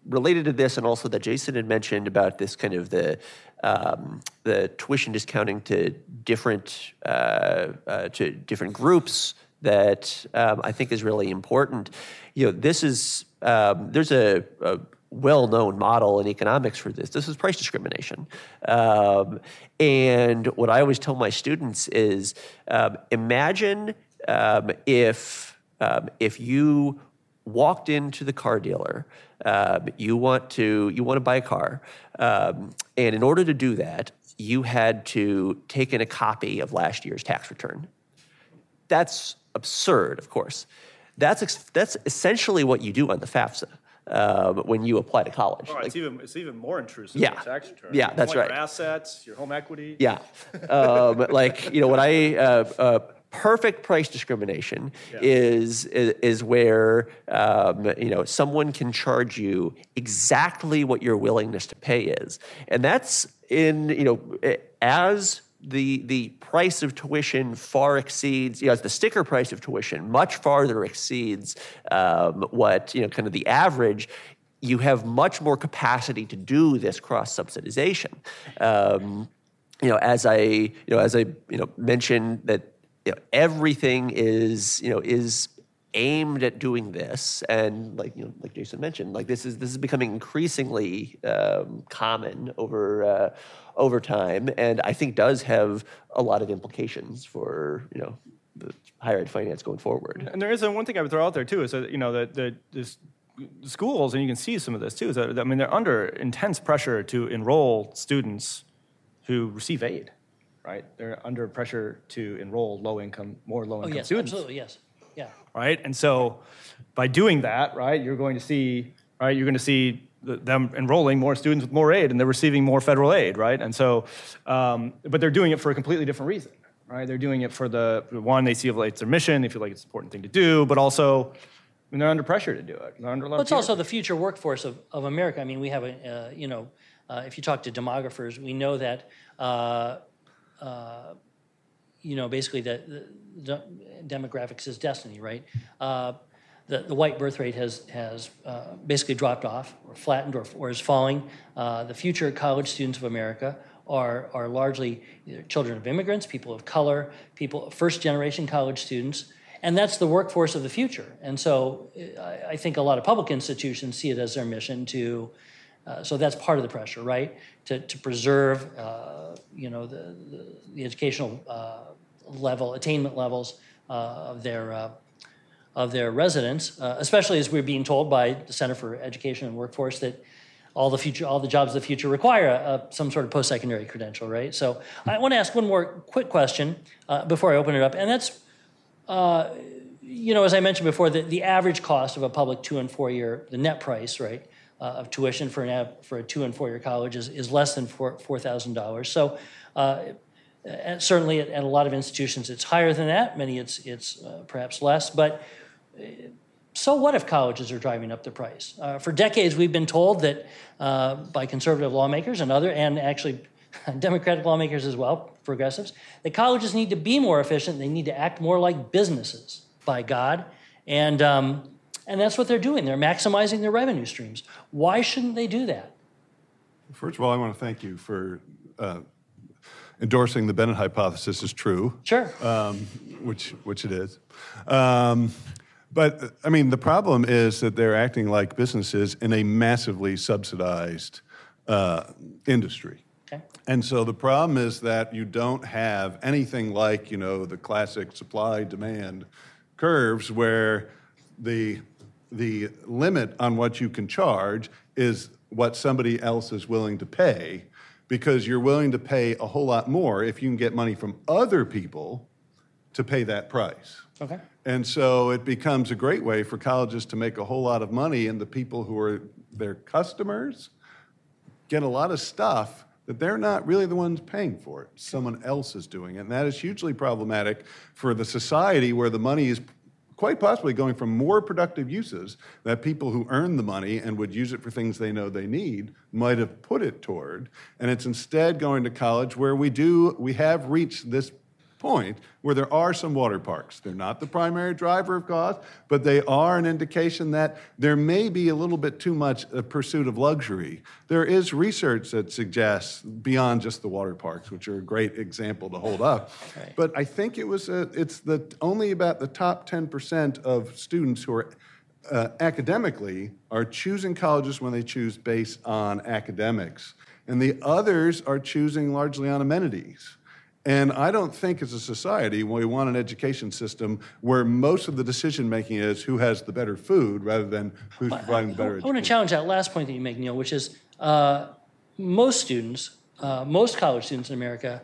related to this, and also that Jason had mentioned about this kind of the um, the tuition discounting to different uh, uh, to different groups that um, I think is really important. You know, this is um, there's a, a well-known model in economics for this. This is price discrimination, um, and what I always tell my students is, um, imagine um, if if you walked into the car dealer, um, you want to you want to buy a car, um, and in order to do that, you had to take in a copy of last year's tax return. That's absurd, of course. That's ex- that's essentially what you do on the FAFSA um, when you apply to college. Right, Like, it's even it's even more intrusive Yeah. tax return. Yeah, that's want your right. assets, your home equity. Yeah. Um, like, you know, what I, uh, uh, perfect price discrimination is, is, is where, um, you know, someone can charge you exactly what your willingness to pay is. And that's in, you know, as the, the price of tuition far exceeds, you know, as the sticker price of tuition much farther exceeds um, what, you know, kind of the average, you have much more capacity to do this cross subsidization. Um, you know, as I, you know, as I, you know, mentioned that you know, everything is, you know, is aimed at doing this, and like you know, like Jason mentioned, like this is this is becoming increasingly um, common over uh, over time, and I think does have a lot of implications for you know the higher ed finance going forward. And there is a, one thing I would throw out there too is that you know that the this, schools and you can see some of this too is that I mean they're under intense pressure to enroll students who receive aid, right? They're under pressure to enroll low income, more low-income Oh, yes, students. absolutely, yes. Yeah. right? And so by doing that, right, you're going to see, right, you're going to see them enrolling more students with more aid and they're receiving more federal aid, right? And so, um, but they're doing it for a completely different reason, right? They're doing it for the, one, they see it it's their mission, they feel like it's an important thing to do, but also, I mean, they're under pressure to do it. They're under a lot Well, it's also the future workforce of, of America. I mean, we have a, uh, you know, uh, if you talk to demographers, we know that, uh, uh, you know, basically the, demographics is destiny, right? Uh, the, the white birth rate has, has uh, basically dropped off or flattened or, or is falling. Uh, the future college students of America are, are largely children of immigrants, people of color, people, first generation college students. And that's the workforce of the future. And so I, I think a lot of public institutions see it as their mission to, uh, so that's part of the pressure, right? To, to preserve, uh, you know, the, the, the educational uh, level, attainment levels uh, of their uh, of their residents, especially as we're being told by the Center for Education and Workforce that all the future, all the jobs of the future require a, a, some sort of post-secondary credential, right? So I want to ask one more quick question before I open it up, and that's, you know, as I mentioned before, the, the average cost of a public two and four year, the net price, right, uh, of tuition for an for a two and four year college is, is less than four four thousand dollars. So. Uh, certainly, at, at a lot of institutions, it's higher than that. Many, it's it's uh, perhaps less. But so what if colleges are driving up the price? Uh, for decades, we've been told that uh, by conservative lawmakers and other, and actually Democratic lawmakers as well, progressives, that colleges need to be more efficient. They need to act more like businesses. By God, and um, and that's what they're doing. They're maximizing their revenue streams. Why shouldn't they do that? First of all, I want to thank you for uh, endorsing the Bennett hypothesis is true. Sure. um, which which it is. Um, but I mean, the problem is that they're acting like businesses in a massively subsidized uh, industry. okay. And so the problem is that you don't have anything like you know the classic supply demand curves where the the limit on what you can charge is what somebody else is willing to pay because you're willing to pay a whole lot more if you can get money from other people to pay that price. Okay. And so it becomes a great way for colleges to make a whole lot of money, and the people who are their customers get a lot of stuff that they're not really the ones paying for it. Someone else is doing it. And that is hugely problematic for the society where the money is quite possibly going from more productive uses that people who earn the money and would use it for things they know they need might have put it toward. And it's instead going to college where we do, we have reached this point, where there are some water parks. They're not the primary driver of cost, but they are an indication that there may be a little bit too much a pursuit of luxury. There is research that suggests beyond just the water parks, which are a great example to hold up. But I think it was a, it's the only about the top 10% of students who are uh, academically are choosing colleges when they choose based on academics, and the others are choosing largely on amenities. And I don't think as a society we want an education system where most of the decision making is who has the better food rather than who's providing the better I want to challenge that last point that you make, Neil, which is uh, most students, uh, most college students in America,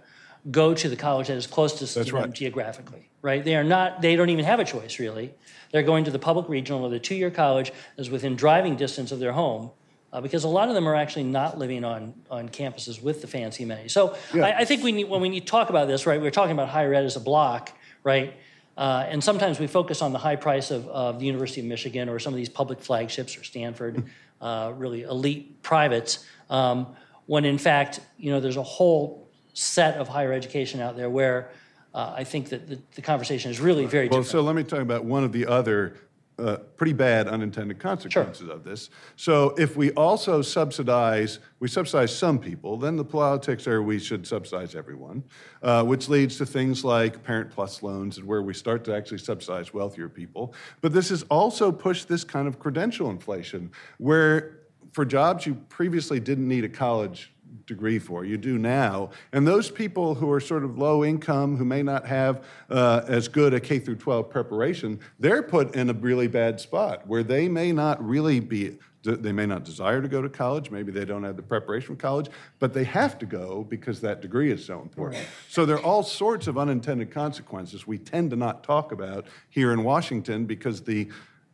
go to the college that is closest to That's them right. geographically. Right? They are not. They don't even have a choice really. They're going to the public regional or the two-year college that's within driving distance of their home. Uh, because a lot of them are actually not living on, on campuses with the fancy amenities. So I, I think we need, when we need to talk about this, right, we're talking about higher ed as a block, right? Uh, and sometimes we focus on the high price of, of the University of Michigan or some of these public flagships or Stanford, uh, really elite privates, um, when in fact, you know, there's a whole set of higher education out there where uh, I think that the, the conversation is really very Well, different. so let me talk about one of the other uh, pretty bad unintended consequences of this. So if we also subsidize, we subsidize some people, then the politics are we should subsidize everyone, uh, which leads to things like Parent Plus loans, and where we start to actually subsidize wealthier people. But this has also pushed this kind of credential inflation, where for jobs you previously didn't need a college degree for. You do now. And those people who are sort of low income, who may not have uh, as good a K through 12 preparation, they're put in a really bad spot where they may not really be. They may not desire to go to college. Maybe they don't have the preparation for college, but they have to go because that degree is so important. So there are all sorts of unintended consequences we tend to not talk about here in Washington because the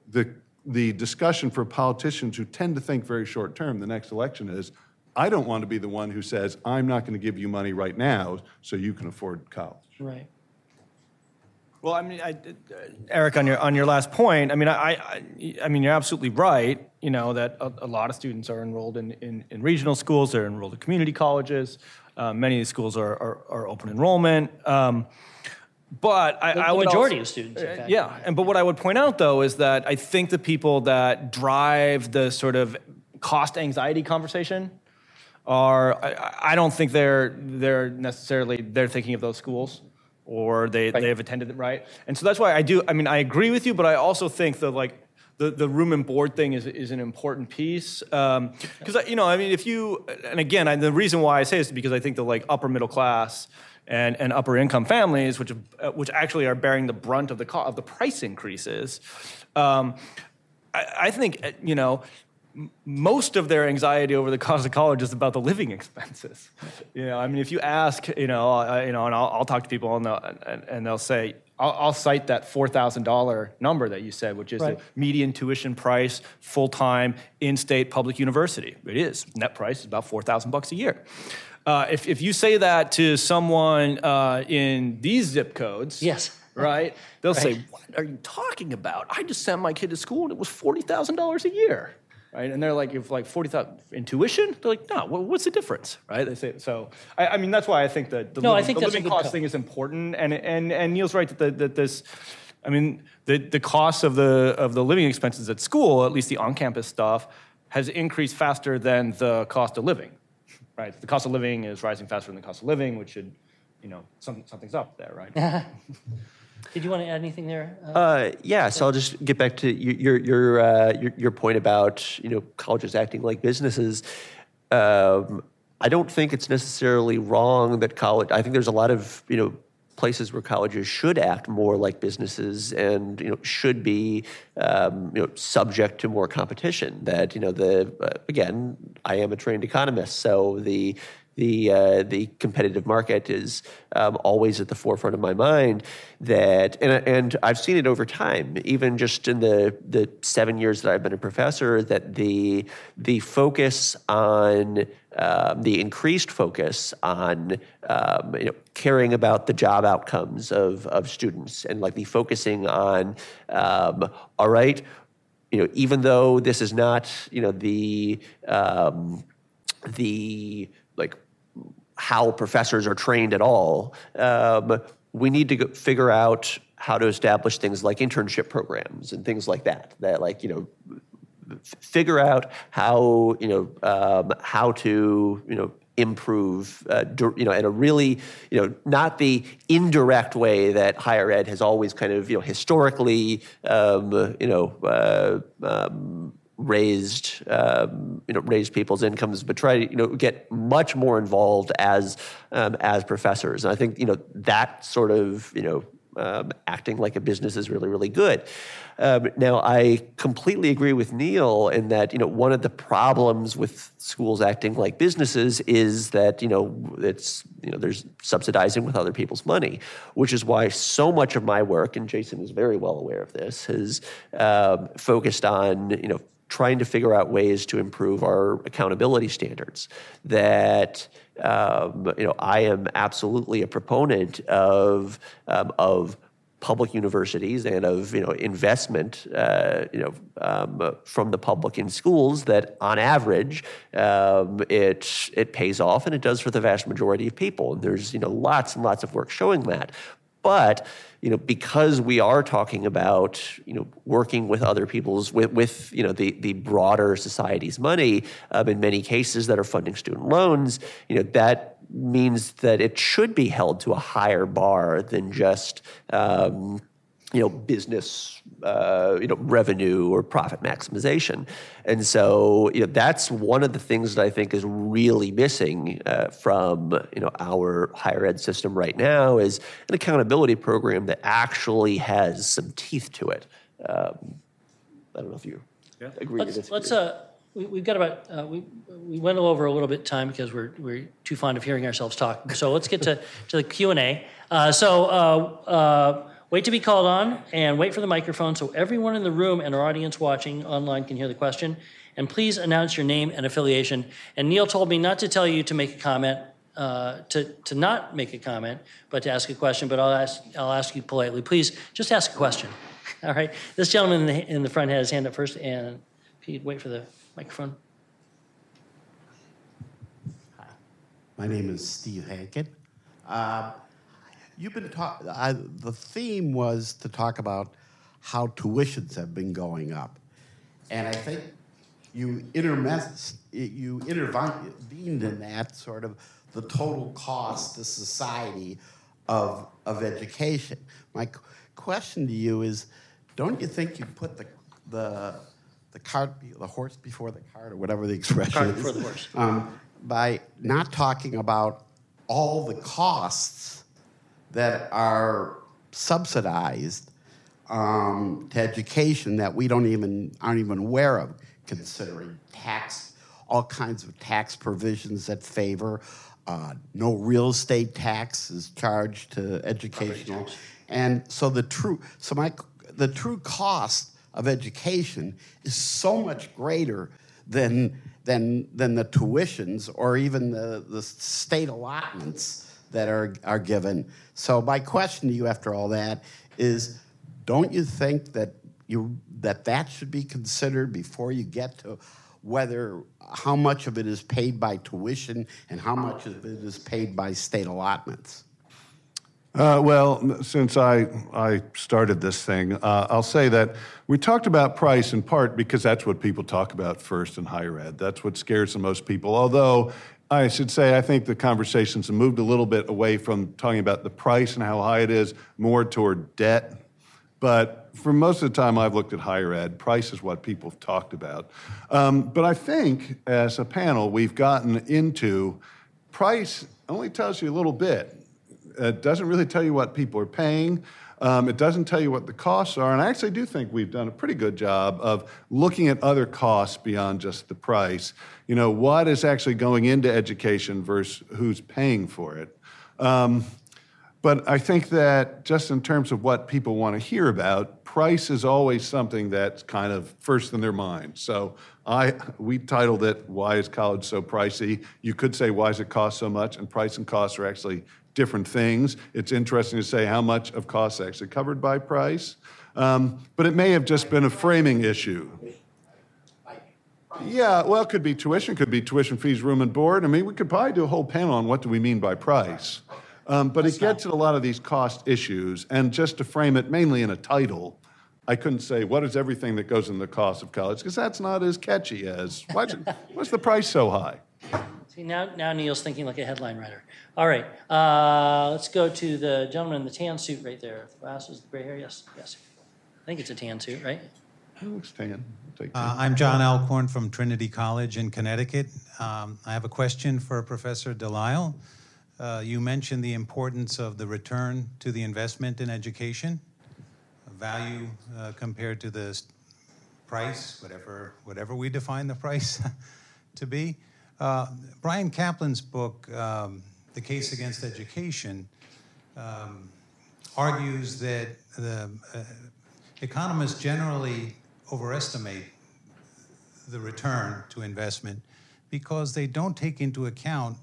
the the discussion for politicians who tend to think very short term, the next election is, I don't want to be the one who says, I'm not going to give you money right now so you can afford college. right. Well, I mean, I, Eric, on your on your last point, I mean, I, I, I mean, you're absolutely right. You know that a, a lot of students are enrolled in, in, in regional schools. They're enrolled in community colleges. Uh, many of these schools are are, are open enrollment. Um, but I, The- I would majority also- of students, in Uh, fact. yeah, and but what I would point out though is that I think the people that drive the sort of cost anxiety conversation are I, I don't think they're they're necessarily they're thinking of those schools or they Right. they've attended it right and so that's why I do I mean I agree with you but I also think that like the, the room and board thing is, is an important piece because you know I mean if you and again I, the reason why I say this is because I think the like upper middle class and, and upper income families which which actually are bearing the brunt of the co- of the price increases um, I, I think you know most of their anxiety over the cost of college is about the living expenses. You know, I mean, if you ask, you know, uh, you know, and I'll, I'll talk to people and they'll, and, and they'll say, I'll, I'll cite that four thousand dollar number that you said, which is Right. the median tuition price, full time, in state public university. It is net price is about four thousand bucks a year. Uh, if if you say that to someone uh, in these zip codes, Yes. right, they'll say, "What are you talking about? I just sent my kid to school and it was forty thousand dollars a year." Right, and they're like, if like forty thousand intuition, they're like, no, what's the difference, right? They say so. I, I mean, that's why I think that the, No, living, think the living cost thing is important, and and and Neil's right that the, that this, I mean, the the cost of the of the living expenses at school, at least the on-campus stuff, has increased faster than the cost of living, right? The cost of living is rising faster than the cost of living, which should, you know, some, something's up there, right? Did you want to add anything there? Uh, Uh, yeah, so I'll just get back to your your uh, your, your point about you know colleges acting like businesses. Um, I don't think it's necessarily wrong that college. I think there's a lot of you know places where colleges should act more like businesses and you know should be um, you know subject to more competition. That you know the uh, again, I am a trained economist, so the the uh, the competitive market is um, always at the forefront of my mind. That and and I've seen it over time, even just in the the seven years that I've been a professor. That the the focus on um, the increased focus on um, you know caring about the job outcomes of of students and like the focusing on um, all right you know even though this is not you know the um, the how professors are trained at all. Um, we need to figure out how to establish things like internship programs and things like that. That like you know, f- figure out how you know um, how to you know improve uh, dir- you know in a really you know not the indirect way that higher ed has always kind of you know historically um, you know uh, um, raised um, you know raised people's incomes, but try to you know get much more involved as um, as professors. And I think you know that sort of you know um, acting like a business is really really good. Um, now I completely agree with Neil in that you know one of the problems with schools acting like businesses is that you know it's you know there's subsidizing with other people's money, which is why so much of my work and Jason is very well aware of this has um, focused on you know trying to figure out ways to improve our accountability standards. That um, you know, I am absolutely a proponent of um, of public universities and of you know investment uh, you know um, from the public in schools that on average um, it it pays off and it does for the vast majority of people and there's you know lots and lots of work showing that but you know, because we are talking about you know working with other people's with, with you know the the broader society's money um, in many cases that are funding student loans, you know that means that it should be held to a higher bar than just um, you know business uh, you know revenue or profit maximization and so you know that's one of the things that i think is really missing uh, from you know our higher ed system right now is an accountability program that actually has some teeth to it um, i don't know if you agree or Let's, disagree. let's, uh, we, we've got about, uh, we, we went over a little bit time because we're, we're too fond of hearing ourselves talk. So let's get to, to the Q and A. Uh, so, uh, uh, wait to be called on and wait for the microphone so everyone in the room and our audience watching online can hear the question. And please announce your name and affiliation. And Neil told me not to tell you to make a comment, uh, to, to not make a comment, but to ask a question. But I'll ask, I'll ask you politely. Please just ask a question. All right. This gentleman in the, in the front had his hand up first, and you'd wait for the microphone. Hi. My name is Steve Hankin. Uh, you've been talking. The theme was to talk about how tuitions have been going up, and I think you intermess, you intervened in that sort of the total cost to society of of education. My qu- question to you is, don't you think you put the the the cart, the horse before the cart, or whatever the expression Cart is, before the horse. um, by not talking about all the costs that are subsidized um, to education that we don't even aren't even aware of, considering tax, all kinds of tax provisions that favor. Uh, no real estate tax is charged to educational, and so the true so my the true cost of education is so much greater than than than the tuitions or even the, the state allotments that are are given. So my question to you after all that is don't you think that you that that should be considered before you get to whether how much of it is paid by tuition and how much of it is paid by state allotments? Uh, well, since I, I started this thing, uh, I'll say that we talked about price in part because that's what people talk about first in higher ed. That's what scares the most people. Although I should say, I think the conversations have moved a little bit away from talking about the price and how high it is, more toward debt. But for most of the time I've looked at higher ed, price is what people have talked about. Um, but I think as a panel, we've gotten into price only tells you a little bit. It doesn't really tell you what people are paying. Um, it doesn't tell you what the costs are. And I actually do think we've done a pretty good job of looking at other costs beyond just the price. You know, what is actually going into education versus who's paying for it. Um, but I think that just in terms of what people want to hear about, price is always something that's kind of first in their mind. So I, we titled it, Why is College So Pricey? You could say, Why does it cost so much? And price and cost are actually different things. It's interesting to say how much of cost is actually covered by price. Um, but it may have just been a framing issue. Yeah, well, it could be tuition, could be tuition fees, room and board. I mean, we could probably do a whole panel on what do we mean by price. Um, but it gets at a lot of these cost issues. And just to frame it mainly in a title, I couldn't say, what is everything that goes in the cost of college? Because that's not as catchy as, why's, it- why's the price so high? See, now, now Neil's thinking like a headline writer. All right, uh, let's go to the gentleman in the tan suit right there. The Glasses, the gray hair, yes, yes. I think it's a tan suit, right? It looks tan. I'll take Uh, tan. I'm John Alcorn from Trinity College in Connecticut. Um, I have a question for Professor Delisle. Uh, you mentioned the importance of the return to the investment in education, value uh, compared to the price, whatever, whatever we define the price to be. Uh, Bryan Caplan's book, um, The Case Against Education, um, argues that the uh, economists generally overestimate the return to investment because they don't take into account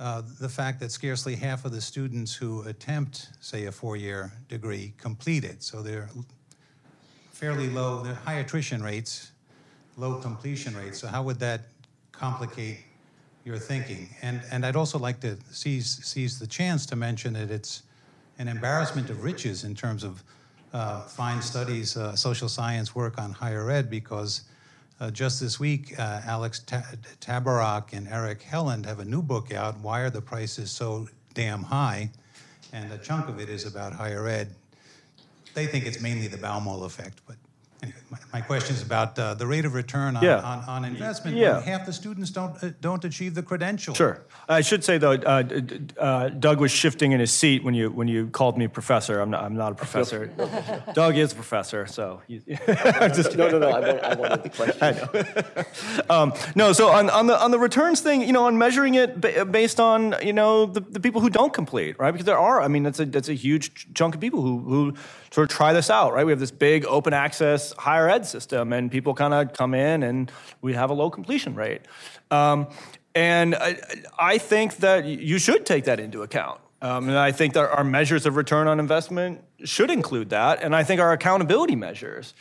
uh, the fact that scarcely half of the students who attempt, say, a four year degree complete it. So they're fairly low, they're high attrition rates, low completion rates. So, how would that complicate your thinking? And, and I'd also like to seize, seize the chance to mention that it's an embarrassment of riches in terms of uh, fine studies, uh, social science work on higher ed, because uh, just this week, uh, Alex Ta- Tabarrok and Eric Helland have a new book out, Why Are the Prices So Damn High? And a chunk of it is about higher ed. They think it's mainly the Baumol effect, but anyway, my, my question is about uh, the rate of return on, Yeah. on, on investment Yeah. when half the students don't, uh, don't achieve the credential. Sure. I should say though, uh, d- d- uh, Doug was shifting in his seat when you when you called me professor. I'm not. I'm not a professor. Doug is a professor, so. You, just No, no, no. I, wa- I wanted the question. um, no, so on, on the on the returns thing, you know, on measuring it based on you know the, the people who don't complete, right? Because there are, I mean, that's a that's a huge chunk of people who who sort of try this out, right? We have this big open access higher ed system, and people kind of come in, and we have a low completion rate. Um, and I, I think that you should take that into account. Um, and I think that our measures of return on investment should include that, and I think our accountability measures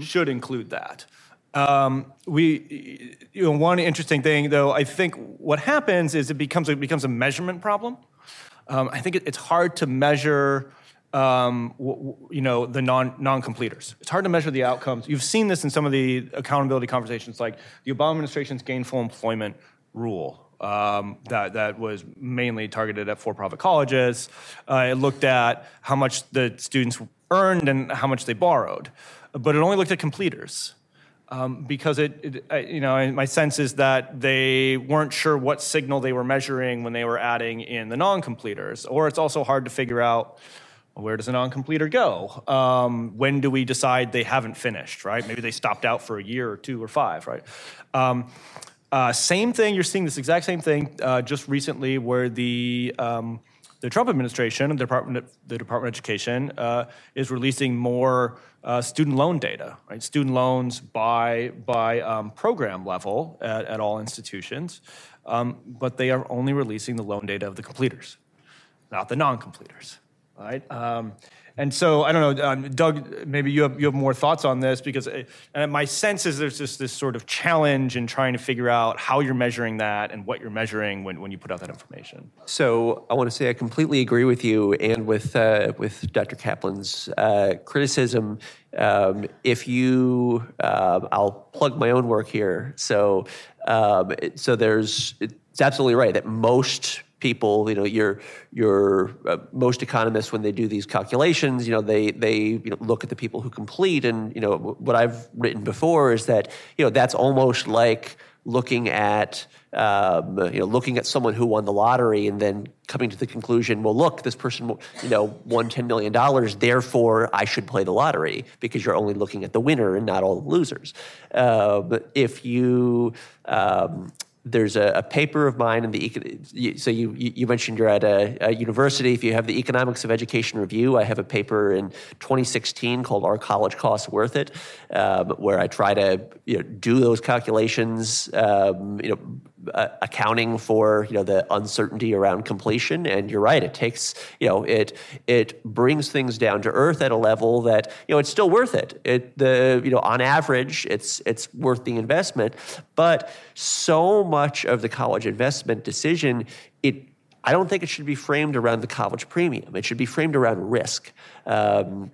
should include that. Um, we, you know, one interesting thing though, I think what happens is it becomes it becomes a measurement problem. Um, I think it, it's hard to measure, um, you know, the non non completers. It's hard to measure the outcomes. You've seen this in some of the accountability conversations, like the Obama administration's gainful employment rule. Um, that that was mainly targeted at for-profit colleges. Uh, it looked at how much the students earned and how much they borrowed, but it only looked at completers um, because it, it I, you know, my sense is that they weren't sure what signal they were measuring when they were adding in the non-completers, or it's also hard to figure out where does a non-completer go? Um, when do we decide they haven't finished? Right? Maybe they stopped out for a year or two or five. Right? Um, uh, same thing. You're seeing this exact same thing uh, just recently, where the um, the Trump administration, and the Department of, the Department of Education, uh, is releasing more uh, student loan data, right? Student loans by by um, program level at, at all institutions, um, but they are only releasing the loan data of the completers, not the non-completers, right? Um, and so I don't know, um, Doug. Maybe you have you have more thoughts on this because uh, and my sense is there's just this sort of challenge in trying to figure out how you're measuring that and what you're measuring when, when you put out that information. So I want to say I completely agree with you and with uh, with Dr. Caplan's uh, criticism. Um, if you, uh, I'll plug my own work here. So um, so there's it's absolutely right that most people, you know, your your uh, most economists when they do these calculations, you know, they they you know, look at the people who complete, and you know what I've written before is that you know that's almost like looking at um, you know looking at someone who won the lottery and then coming to the conclusion, well, look, this person you know won ten million dollars, therefore I should play the lottery because you're only looking at the winner and not all the losers. Um, if you um, there's a, a paper of mine in the so you you you mentioned you're at a, a university. If you have the Economics of Education Review, I have a paper in 2016 called "Are College Costs Worth It?" Um, where I try to you know, do those calculations, um, you know, uh, accounting for you know the uncertainty around completion. And you're right; it takes you know it it brings things down to earth at a level that you know it's still worth it. It the you know on average, it's it's worth the investment, but so much of the college investment decision it I don't think it should be framed around the college premium. It should be framed around risk. Um,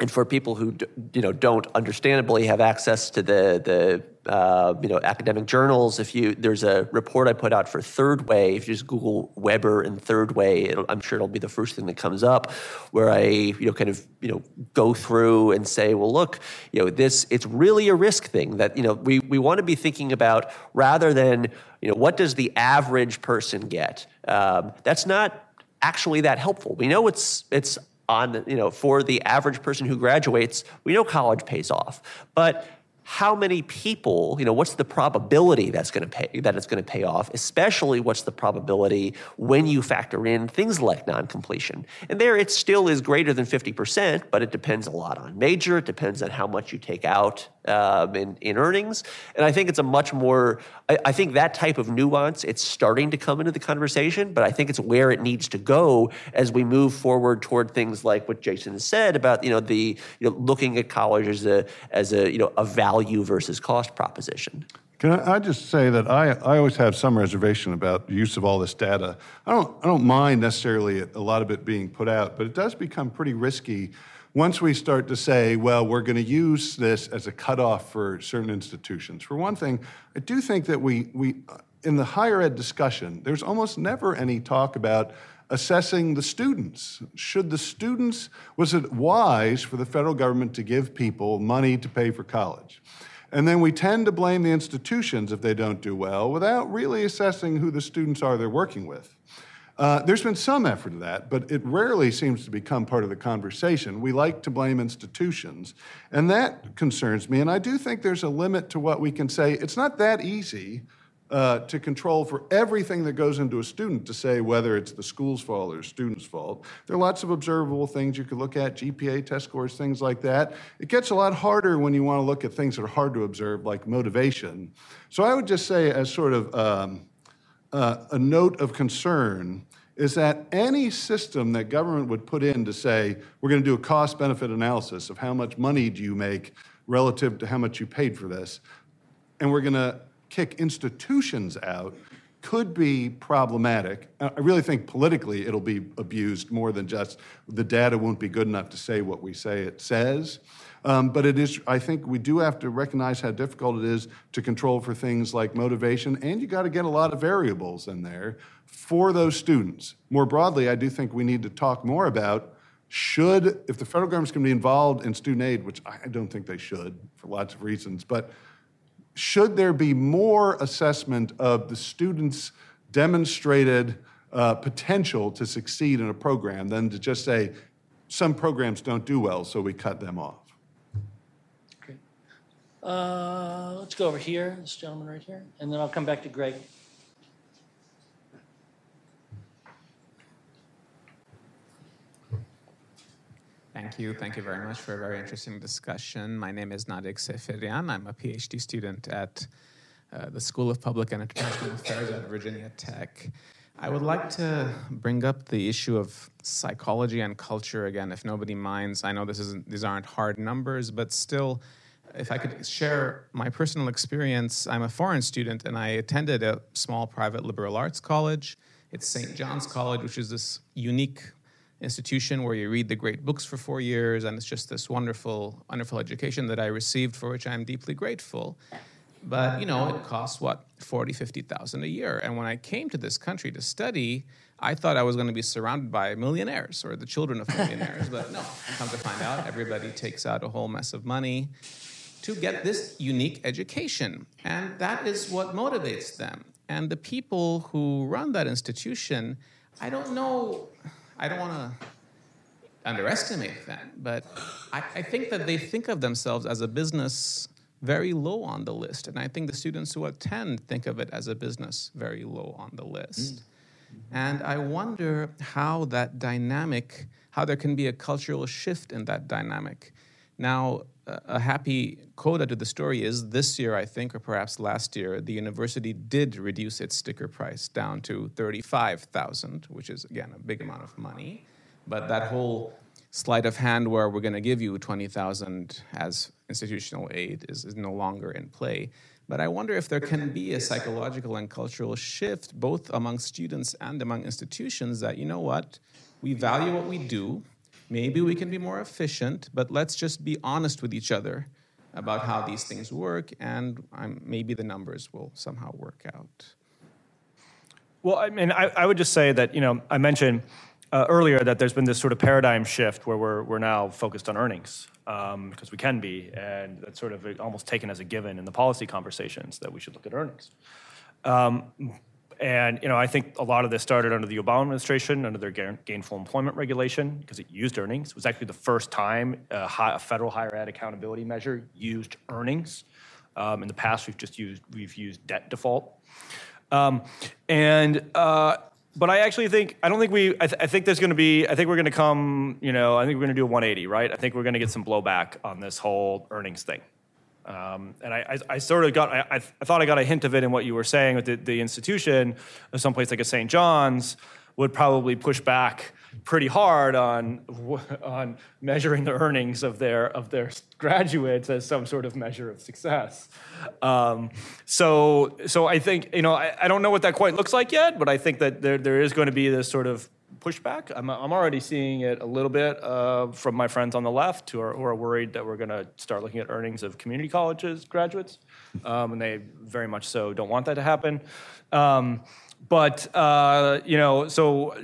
and for people who you know don't understandably have access to the the uh, you know academic journals, if you there's a report I put out for Third Way. If you just Google Webber and Third Way, I'm sure it'll be the first thing that comes up, where I you know kind of you know go through and say, well, look, you know this it's really a risk thing that you know we we want to be thinking about rather than you know what does the average person get. Um, that's not actually that helpful. We know it's it's on you know for the average person who graduates we know college pays off. But how many people, you know, what's the probability that's going to pay that it's going to pay off? Especially, what's the probability when you factor in things like non-completion? And there, it still is greater than fifty percent, but it depends a lot on major. It depends on how much you take out um, in in earnings. And I think it's a much more. I, I think that type of nuance it's starting to come into the conversation, but I think it's where it needs to go as we move forward toward things like what Jason said about you know the you know looking at college as a as a you know a value value versus cost proposition. Can I, just say that I, I always have some reservation about the use of all this data. I don't, I don't mind necessarily a lot of it being put out, but it does become pretty risky once we start to say, well, we're going to use this as a cutoff for certain institutions. For one thing, I do think that we, we in the higher ed discussion, there's almost never any talk about assessing the students. Should the students, was it wise for the federal government to give people money to pay for college? And then we tend to blame the institutions if they don't do well without really assessing who the students are they're working with. Uh, there's been some effort of that, but it rarely seems to become part of the conversation. We like to blame institutions, and that concerns me. And I do think there's a limit to what we can say. It's not that easy uh, to control for everything that goes into a student to say whether it's the school's fault or student's fault. There are lots of observable things you could look at, GPA, test scores, things like that. It gets a lot harder when you want to look at things that are hard to observe, like motivation. So I would just say, as sort of um, uh, a note of concern, is that any system that government would put in to say, we're going to do a cost benefit analysis of how much money do you make relative to how much you paid for this, and we're going to kick institutions out could be problematic. I really think politically it'll be abused more than just the data won't be good enough to say what we say it says. Um, but it is, I think we do have to recognize how difficult it is to control for things like motivation, and you got to get a lot of variables in there for those students. More broadly, I do think we need to talk more about should, if the federal government's going to be involved in student aid, which I don't think they should for lots of reasons, but should there be more assessment of the students' demonstrated uh, potential to succeed in a program than to just say some programs don't do well, so we cut them off? Great. Uh, let's go over here, this gentleman right here, and then I'll come back to Greg. Thank you. Thank you very much for a very interesting discussion. My name is Nadig Seferian. I'm a PhD student at uh, the School of Public and International Affairs at Virginia Tech. I would like to bring up the issue of psychology and culture again, if nobody minds. I know this isn't, these aren't hard numbers, but still, if I could share my personal experience, I'm a foreign student and I attended a small private liberal arts college. It's St. John's College, which is this unique institution where you read the great books for four years, and it's just this wonderful, wonderful education that I received, for which I'm deeply grateful. But you know, it costs what forty, fifty thousand a year. And when I came to this country to study, I thought I was going to be surrounded by millionaires or the children of millionaires. but no, come to find out, everybody takes out a whole mess of money to get this unique education, and that is what motivates them. And the people who run that institution, I don't know I don't want to underestimate that, but I, I, think that they think of themselves as a business very low on the list. And I think the students who attend think of it as a business very low on the list. Mm. And I wonder how that dynamic, how there can be a cultural shift in that dynamic. Now, a happy coda to the story is this year, I think, or perhaps last year, the university did reduce its sticker price down to 35,000, which is, again, a big amount of money. But that whole sleight of hand where we're going to give you 20,000 as institutional aid is, is no longer in play. But I wonder if there can be a psychological and cultural shift, both among students and among institutions, that, you know what, we value what we do. Maybe we can be more efficient, but let's just be honest with each other about how these things work, and um, maybe the numbers will somehow work out. Well, I mean, I, I would just say that, you know, I mentioned uh, earlier that there's been this sort of paradigm shift where we're, we're now focused on earnings um, because we can be, and that's sort of almost taken as a given in the policy conversations that we should look at earnings. Um, and you know, I think a lot of this started under the Obama administration, under their gainful employment regulation, because it used earnings. It was actually the first time a, high, a federal higher ed accountability measure used earnings. Um, in the past, we've just used we've used debt default. Um, and uh, but I actually think I don't think we. I, th- I think there's going to be. I think we're going to come. You know, I think we're going to do a 180, right? I think we're going to get some blowback on this whole earnings thing. Um, and I, I, I, sort of got. I, I, thought I got a hint of it in what you were saying with the, the institution, someplace like a St. John's would probably push back pretty hard on on measuring the earnings of their of their graduates as some sort of measure of success. Um, so so I think you know I, I don't know what that quite looks like yet, but I think that there there is going to be this sort of pushback. I'm, I'm already seeing it a little bit uh, from my friends on the left who are, who are worried that we're going to start looking at earnings of community colleges graduates, um, and they very much so don't want that to happen. Um, but uh, you know, so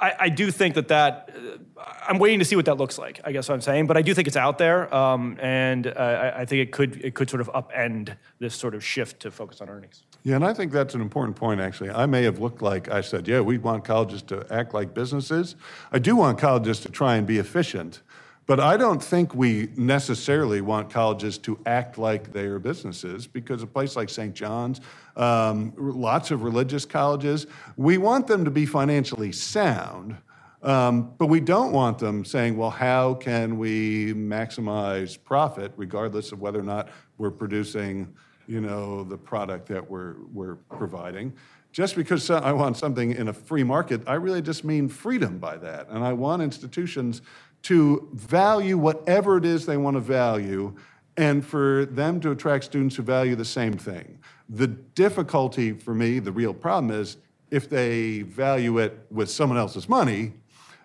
I, I, do think that that uh, I'm waiting to see what that looks like. I guess what I'm saying, but I do think it's out there, um, and uh, I, I, think it could it could sort of upend this sort of shift to focus on earnings. Yeah, and I think that's an important point. Actually, I may have looked like I said, yeah, we want colleges to act like businesses. I do want colleges to try and be efficient. But I don't think we necessarily want colleges to act like they are businesses because a place like St. John's, um, lots of religious colleges, we want them to be financially sound. Um, but we don't want them saying, well, how can we maximize profit regardless of whether or not we're producing, you know, the product that we're, we're providing. Just because I want something in a free market, I really just mean freedom by that. And I want institutions to value whatever it is they want to value and for them to attract students who value the same thing. The difficulty for me, the real problem is if they value it with someone else's money,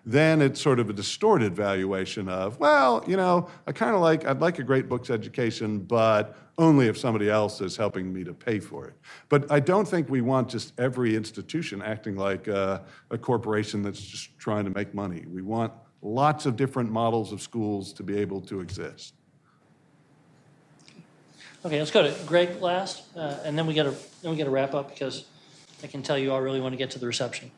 then it's sort of a distorted valuation of, well, you know, I kind of like, I'd like a great books education, but only if somebody else is helping me to pay for it. But I don't think we want just every institution acting like a, a corporation that's just trying to make money. We want lots of different models of schools to be able to exist. Okay, let's go to Greg last, uh, and then we got to then we got to wrap up because I can tell you all really want to get to the reception.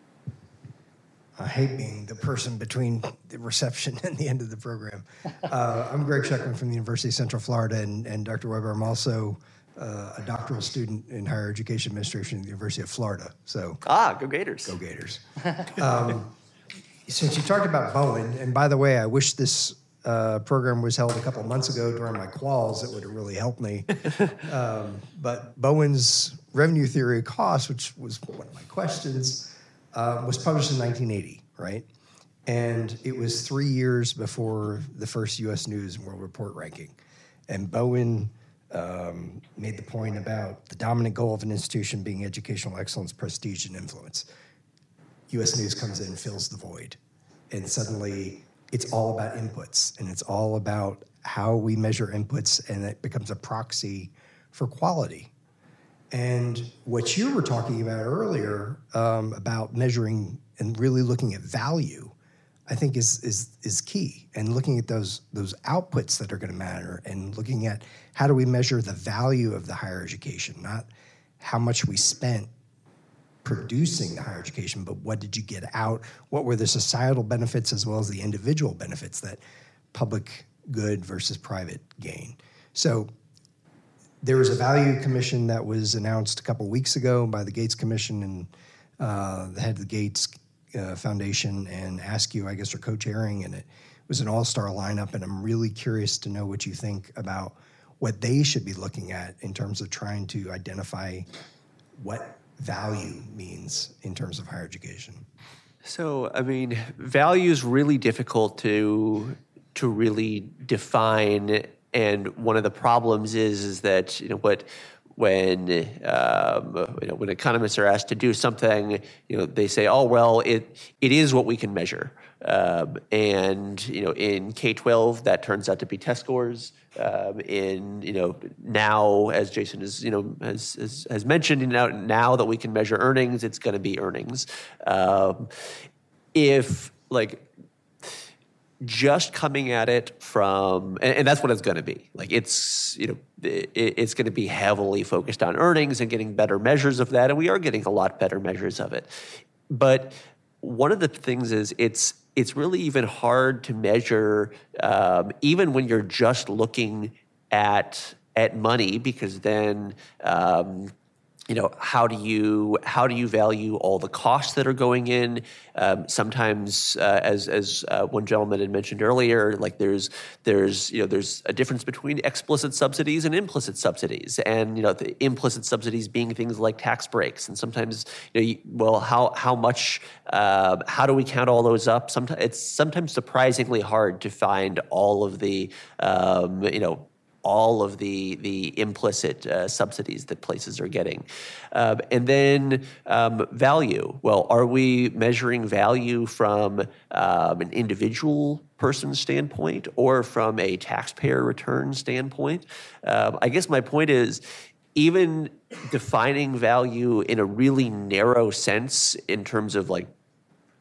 I hate being the person between the reception and the end of the program. Uh, I'm Greg Sheckman from the University of Central Florida, and, and Dr. Webber, I'm also uh, a doctoral student in higher education administration at the University of Florida. So ah, go Gators! Go Gators! Um, since you talked about Bowen, and by the way, I wish this uh, program was held a couple months ago during my quals. It would have really helped me. um, but Bowen's revenue theory of cost, which was one of my questions, uh, was published in 1980, right? And it was three years before the first U.S. News and World Report ranking. And Bowen um, made the point about the dominant goal of an institution being educational excellence, prestige, and influence. US News comes in and fills the void. And suddenly it's all about inputs and it's all about how we measure inputs and it becomes a proxy for quality. And what you were talking about earlier um, about measuring and really looking at value, I think is is is key. And looking at those those outputs that are going to matter, and looking at how do we measure the value of the higher education, not how much we spent producing the higher education, but what did you get out? What were the societal benefits as well as the individual benefits that public good versus private gain? So there was a value commission that was announced a couple weeks ago by the Gates Commission and uh, the head of the Gates uh, Foundation and AASCU, I guess, are co-chairing, and it was an all-star lineup. And I'm really curious to know what you think about what they should be looking at in terms of trying to identify what value means in terms of higher education? So, I mean, value is really difficult to to really define and one of the problems is is that you know what when um, you know, when economists are asked to do something, you know they say, "Oh well, it it is what we can measure." Um, and you know, in K twelve, that turns out to be test scores. Um, in you know now, as Jason has you know has has, has mentioned, now now that we can measure earnings, it's going to be earnings. Um, if like just coming at it from and, and that's what it's going to be. Like it's you know it, it's going to be heavily focused on earnings and getting better measures of that and we are getting a lot better measures of it. But one of the things is it's it's really even hard to measure um, even when you're just looking at at money because then um, you know how do you how do you value all the costs that are going in? Um, sometimes uh, as as uh, one gentleman had mentioned earlier like there's there's you know there's a difference between explicit subsidies and implicit subsidies. And you know the implicit subsidies being things like tax breaks. And sometimes you know you, well how how much uh, how do we count all those up? Sometimes it's sometimes surprisingly hard to find all of the um, you know all of the the implicit uh, subsidies that places are getting, um, and then um, value. Well, are we measuring value from um, an individual person's standpoint or from a taxpayer return standpoint? Um, I guess my point is. Even defining value in a really narrow sense, in terms of like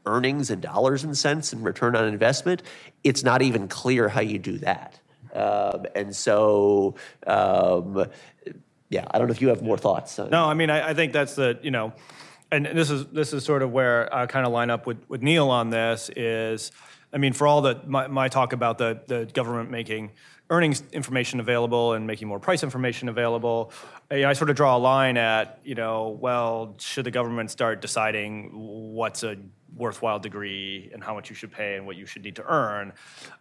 earnings and dollars and cents and return on investment, it's not even clear how you do that. Um, and so, um, yeah, I don't know if you have more thoughts. No, I mean, I, I think that's the, you know, and this is this is sort of where I kind of line up with, with Neil on this is, I mean, for all the my, my talk about the the government making earnings information available and making more price information available, I, I sort of draw a line at, you know, well, should the government start deciding what's a worthwhile degree and how much you should pay and what you should need to earn?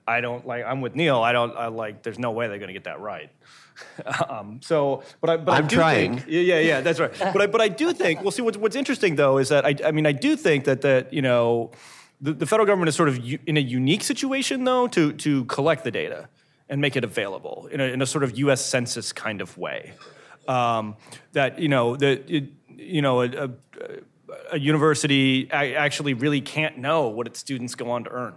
I don't like. I'm with Neil. I don't. I like. There's no way they're going to get that right. um, so, but I. But I I'm do trying. Think, yeah, yeah, yeah, that's right. But I, but I do think. Well, see, what's what's interesting though is that I, I mean, I do think that that you know, the, the federal government is sort of u- in a unique situation though to to collect the data and make it available in a, in a sort of U.S. Census kind of way. Um, that you know that you know a, a, a university actually really can't know what its students go on to earn.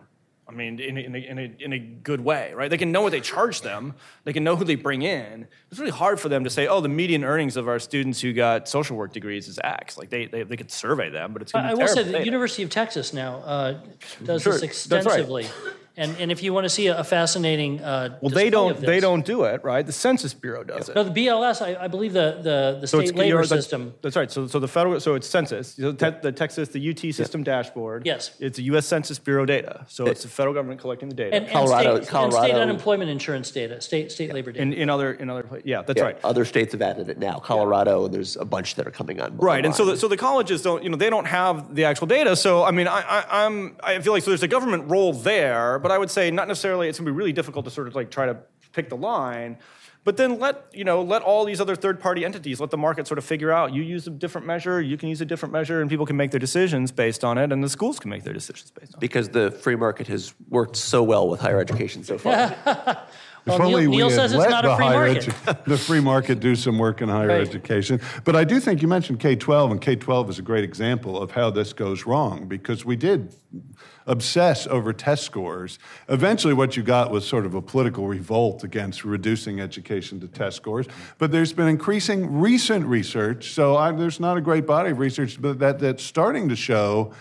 I mean, in a, in, a, in, a, in a good way, right? They can know what they charge them. They can know who they bring in. It's really hard for them to say, oh, the median earnings of our students who got social work degrees is X. Like, they, they, they could survey them, but it's going I to I be will say the data. University of Texas now uh, does Sure, this that's right. Extensively. And, and if you want to see a, a fascinating uh, Well, they don't. of They don't do it, right? The Census Bureau does it. No, the BLS, I, I believe the, the, the So state labor you're- system. That's right. So, so the federal, so it's census, So te- the Texas, the UT system dashboard. Yes. It's a U.S. Census Bureau data. So it's the federal government collecting the data. And, and Colorado- state, and state unemployment insurance data, state, state labor data. in, in other, in other, yeah, that's Yeah, right. Other states have added it now. Colorado, and there's a bunch that are coming on. Right, and so the, so the colleges don't, you know, they don't have the actual data. So I mean, I, I, I'm, I feel like so there's a government role there, but I would say not necessarily. It's gonna be really difficult to sort of like try to pick the line. But then let you know, let all these other third-party entities, let the market sort of figure out. You use a different measure, you can use a different measure, and people can make their decisions based on it, and the schools can make their decisions based on it. because the free market has worked so well with higher education so far. Well, If Neil- we Neil had says it's let not a the free higher market. edu- the free market do some work in higher Right. education. But I do think you mentioned K 12, and K 12 is a great example of how this goes wrong because we did obsess over test scores. Eventually, what you got was sort of a political revolt against reducing education to test scores. But there's been increasing recent research, so I, there's not a great body of research, but that, that's starting to show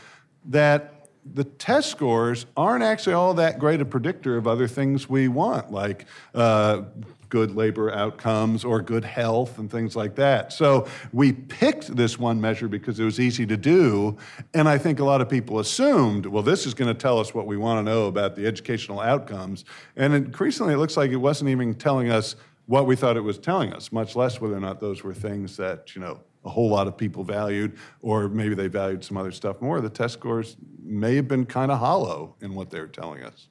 that the test scores aren't actually all that great a predictor of other things we want, like uh, good labor outcomes or good health and things like that. So we picked this one measure because it was easy to do, and I think a lot of people assumed, well, this is going to tell us what we want to know about the educational outcomes. And increasingly, it looks like it wasn't even telling us what we thought it was telling us, much less whether or not those were things that, you know, a whole lot of people valued, or maybe they valued some other stuff more. The test scores may have been kind of hollow in what they were telling us.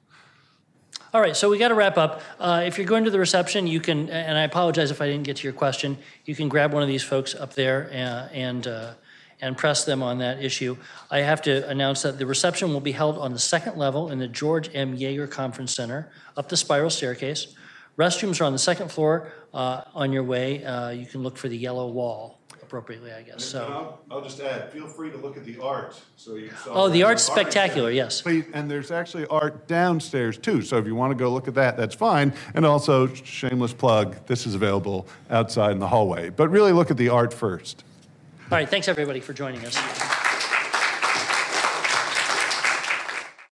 All right, so we got to wrap up. Uh, if you're going to the reception, you can, and I apologize if I didn't get to your question, you can grab one of these folks up there uh, and, uh, and press them on that issue. I have to announce that the reception will be held on the second level in the George M. Yeager Conference Center, up the spiral staircase. Restrooms are on the second floor. Uh, On your way, uh, you can look for the yellow wall appropriately, I guess, And so. I'll, I'll just add, feel free to look at the art, so you saw. Oh, the that. art's spectacular, yes. Please, And there's actually art downstairs too, so if you want to go look at that, that's fine. And also, shameless plug, this is available outside in the hallway. But really look at the art first. All right, thanks, everybody, for joining us.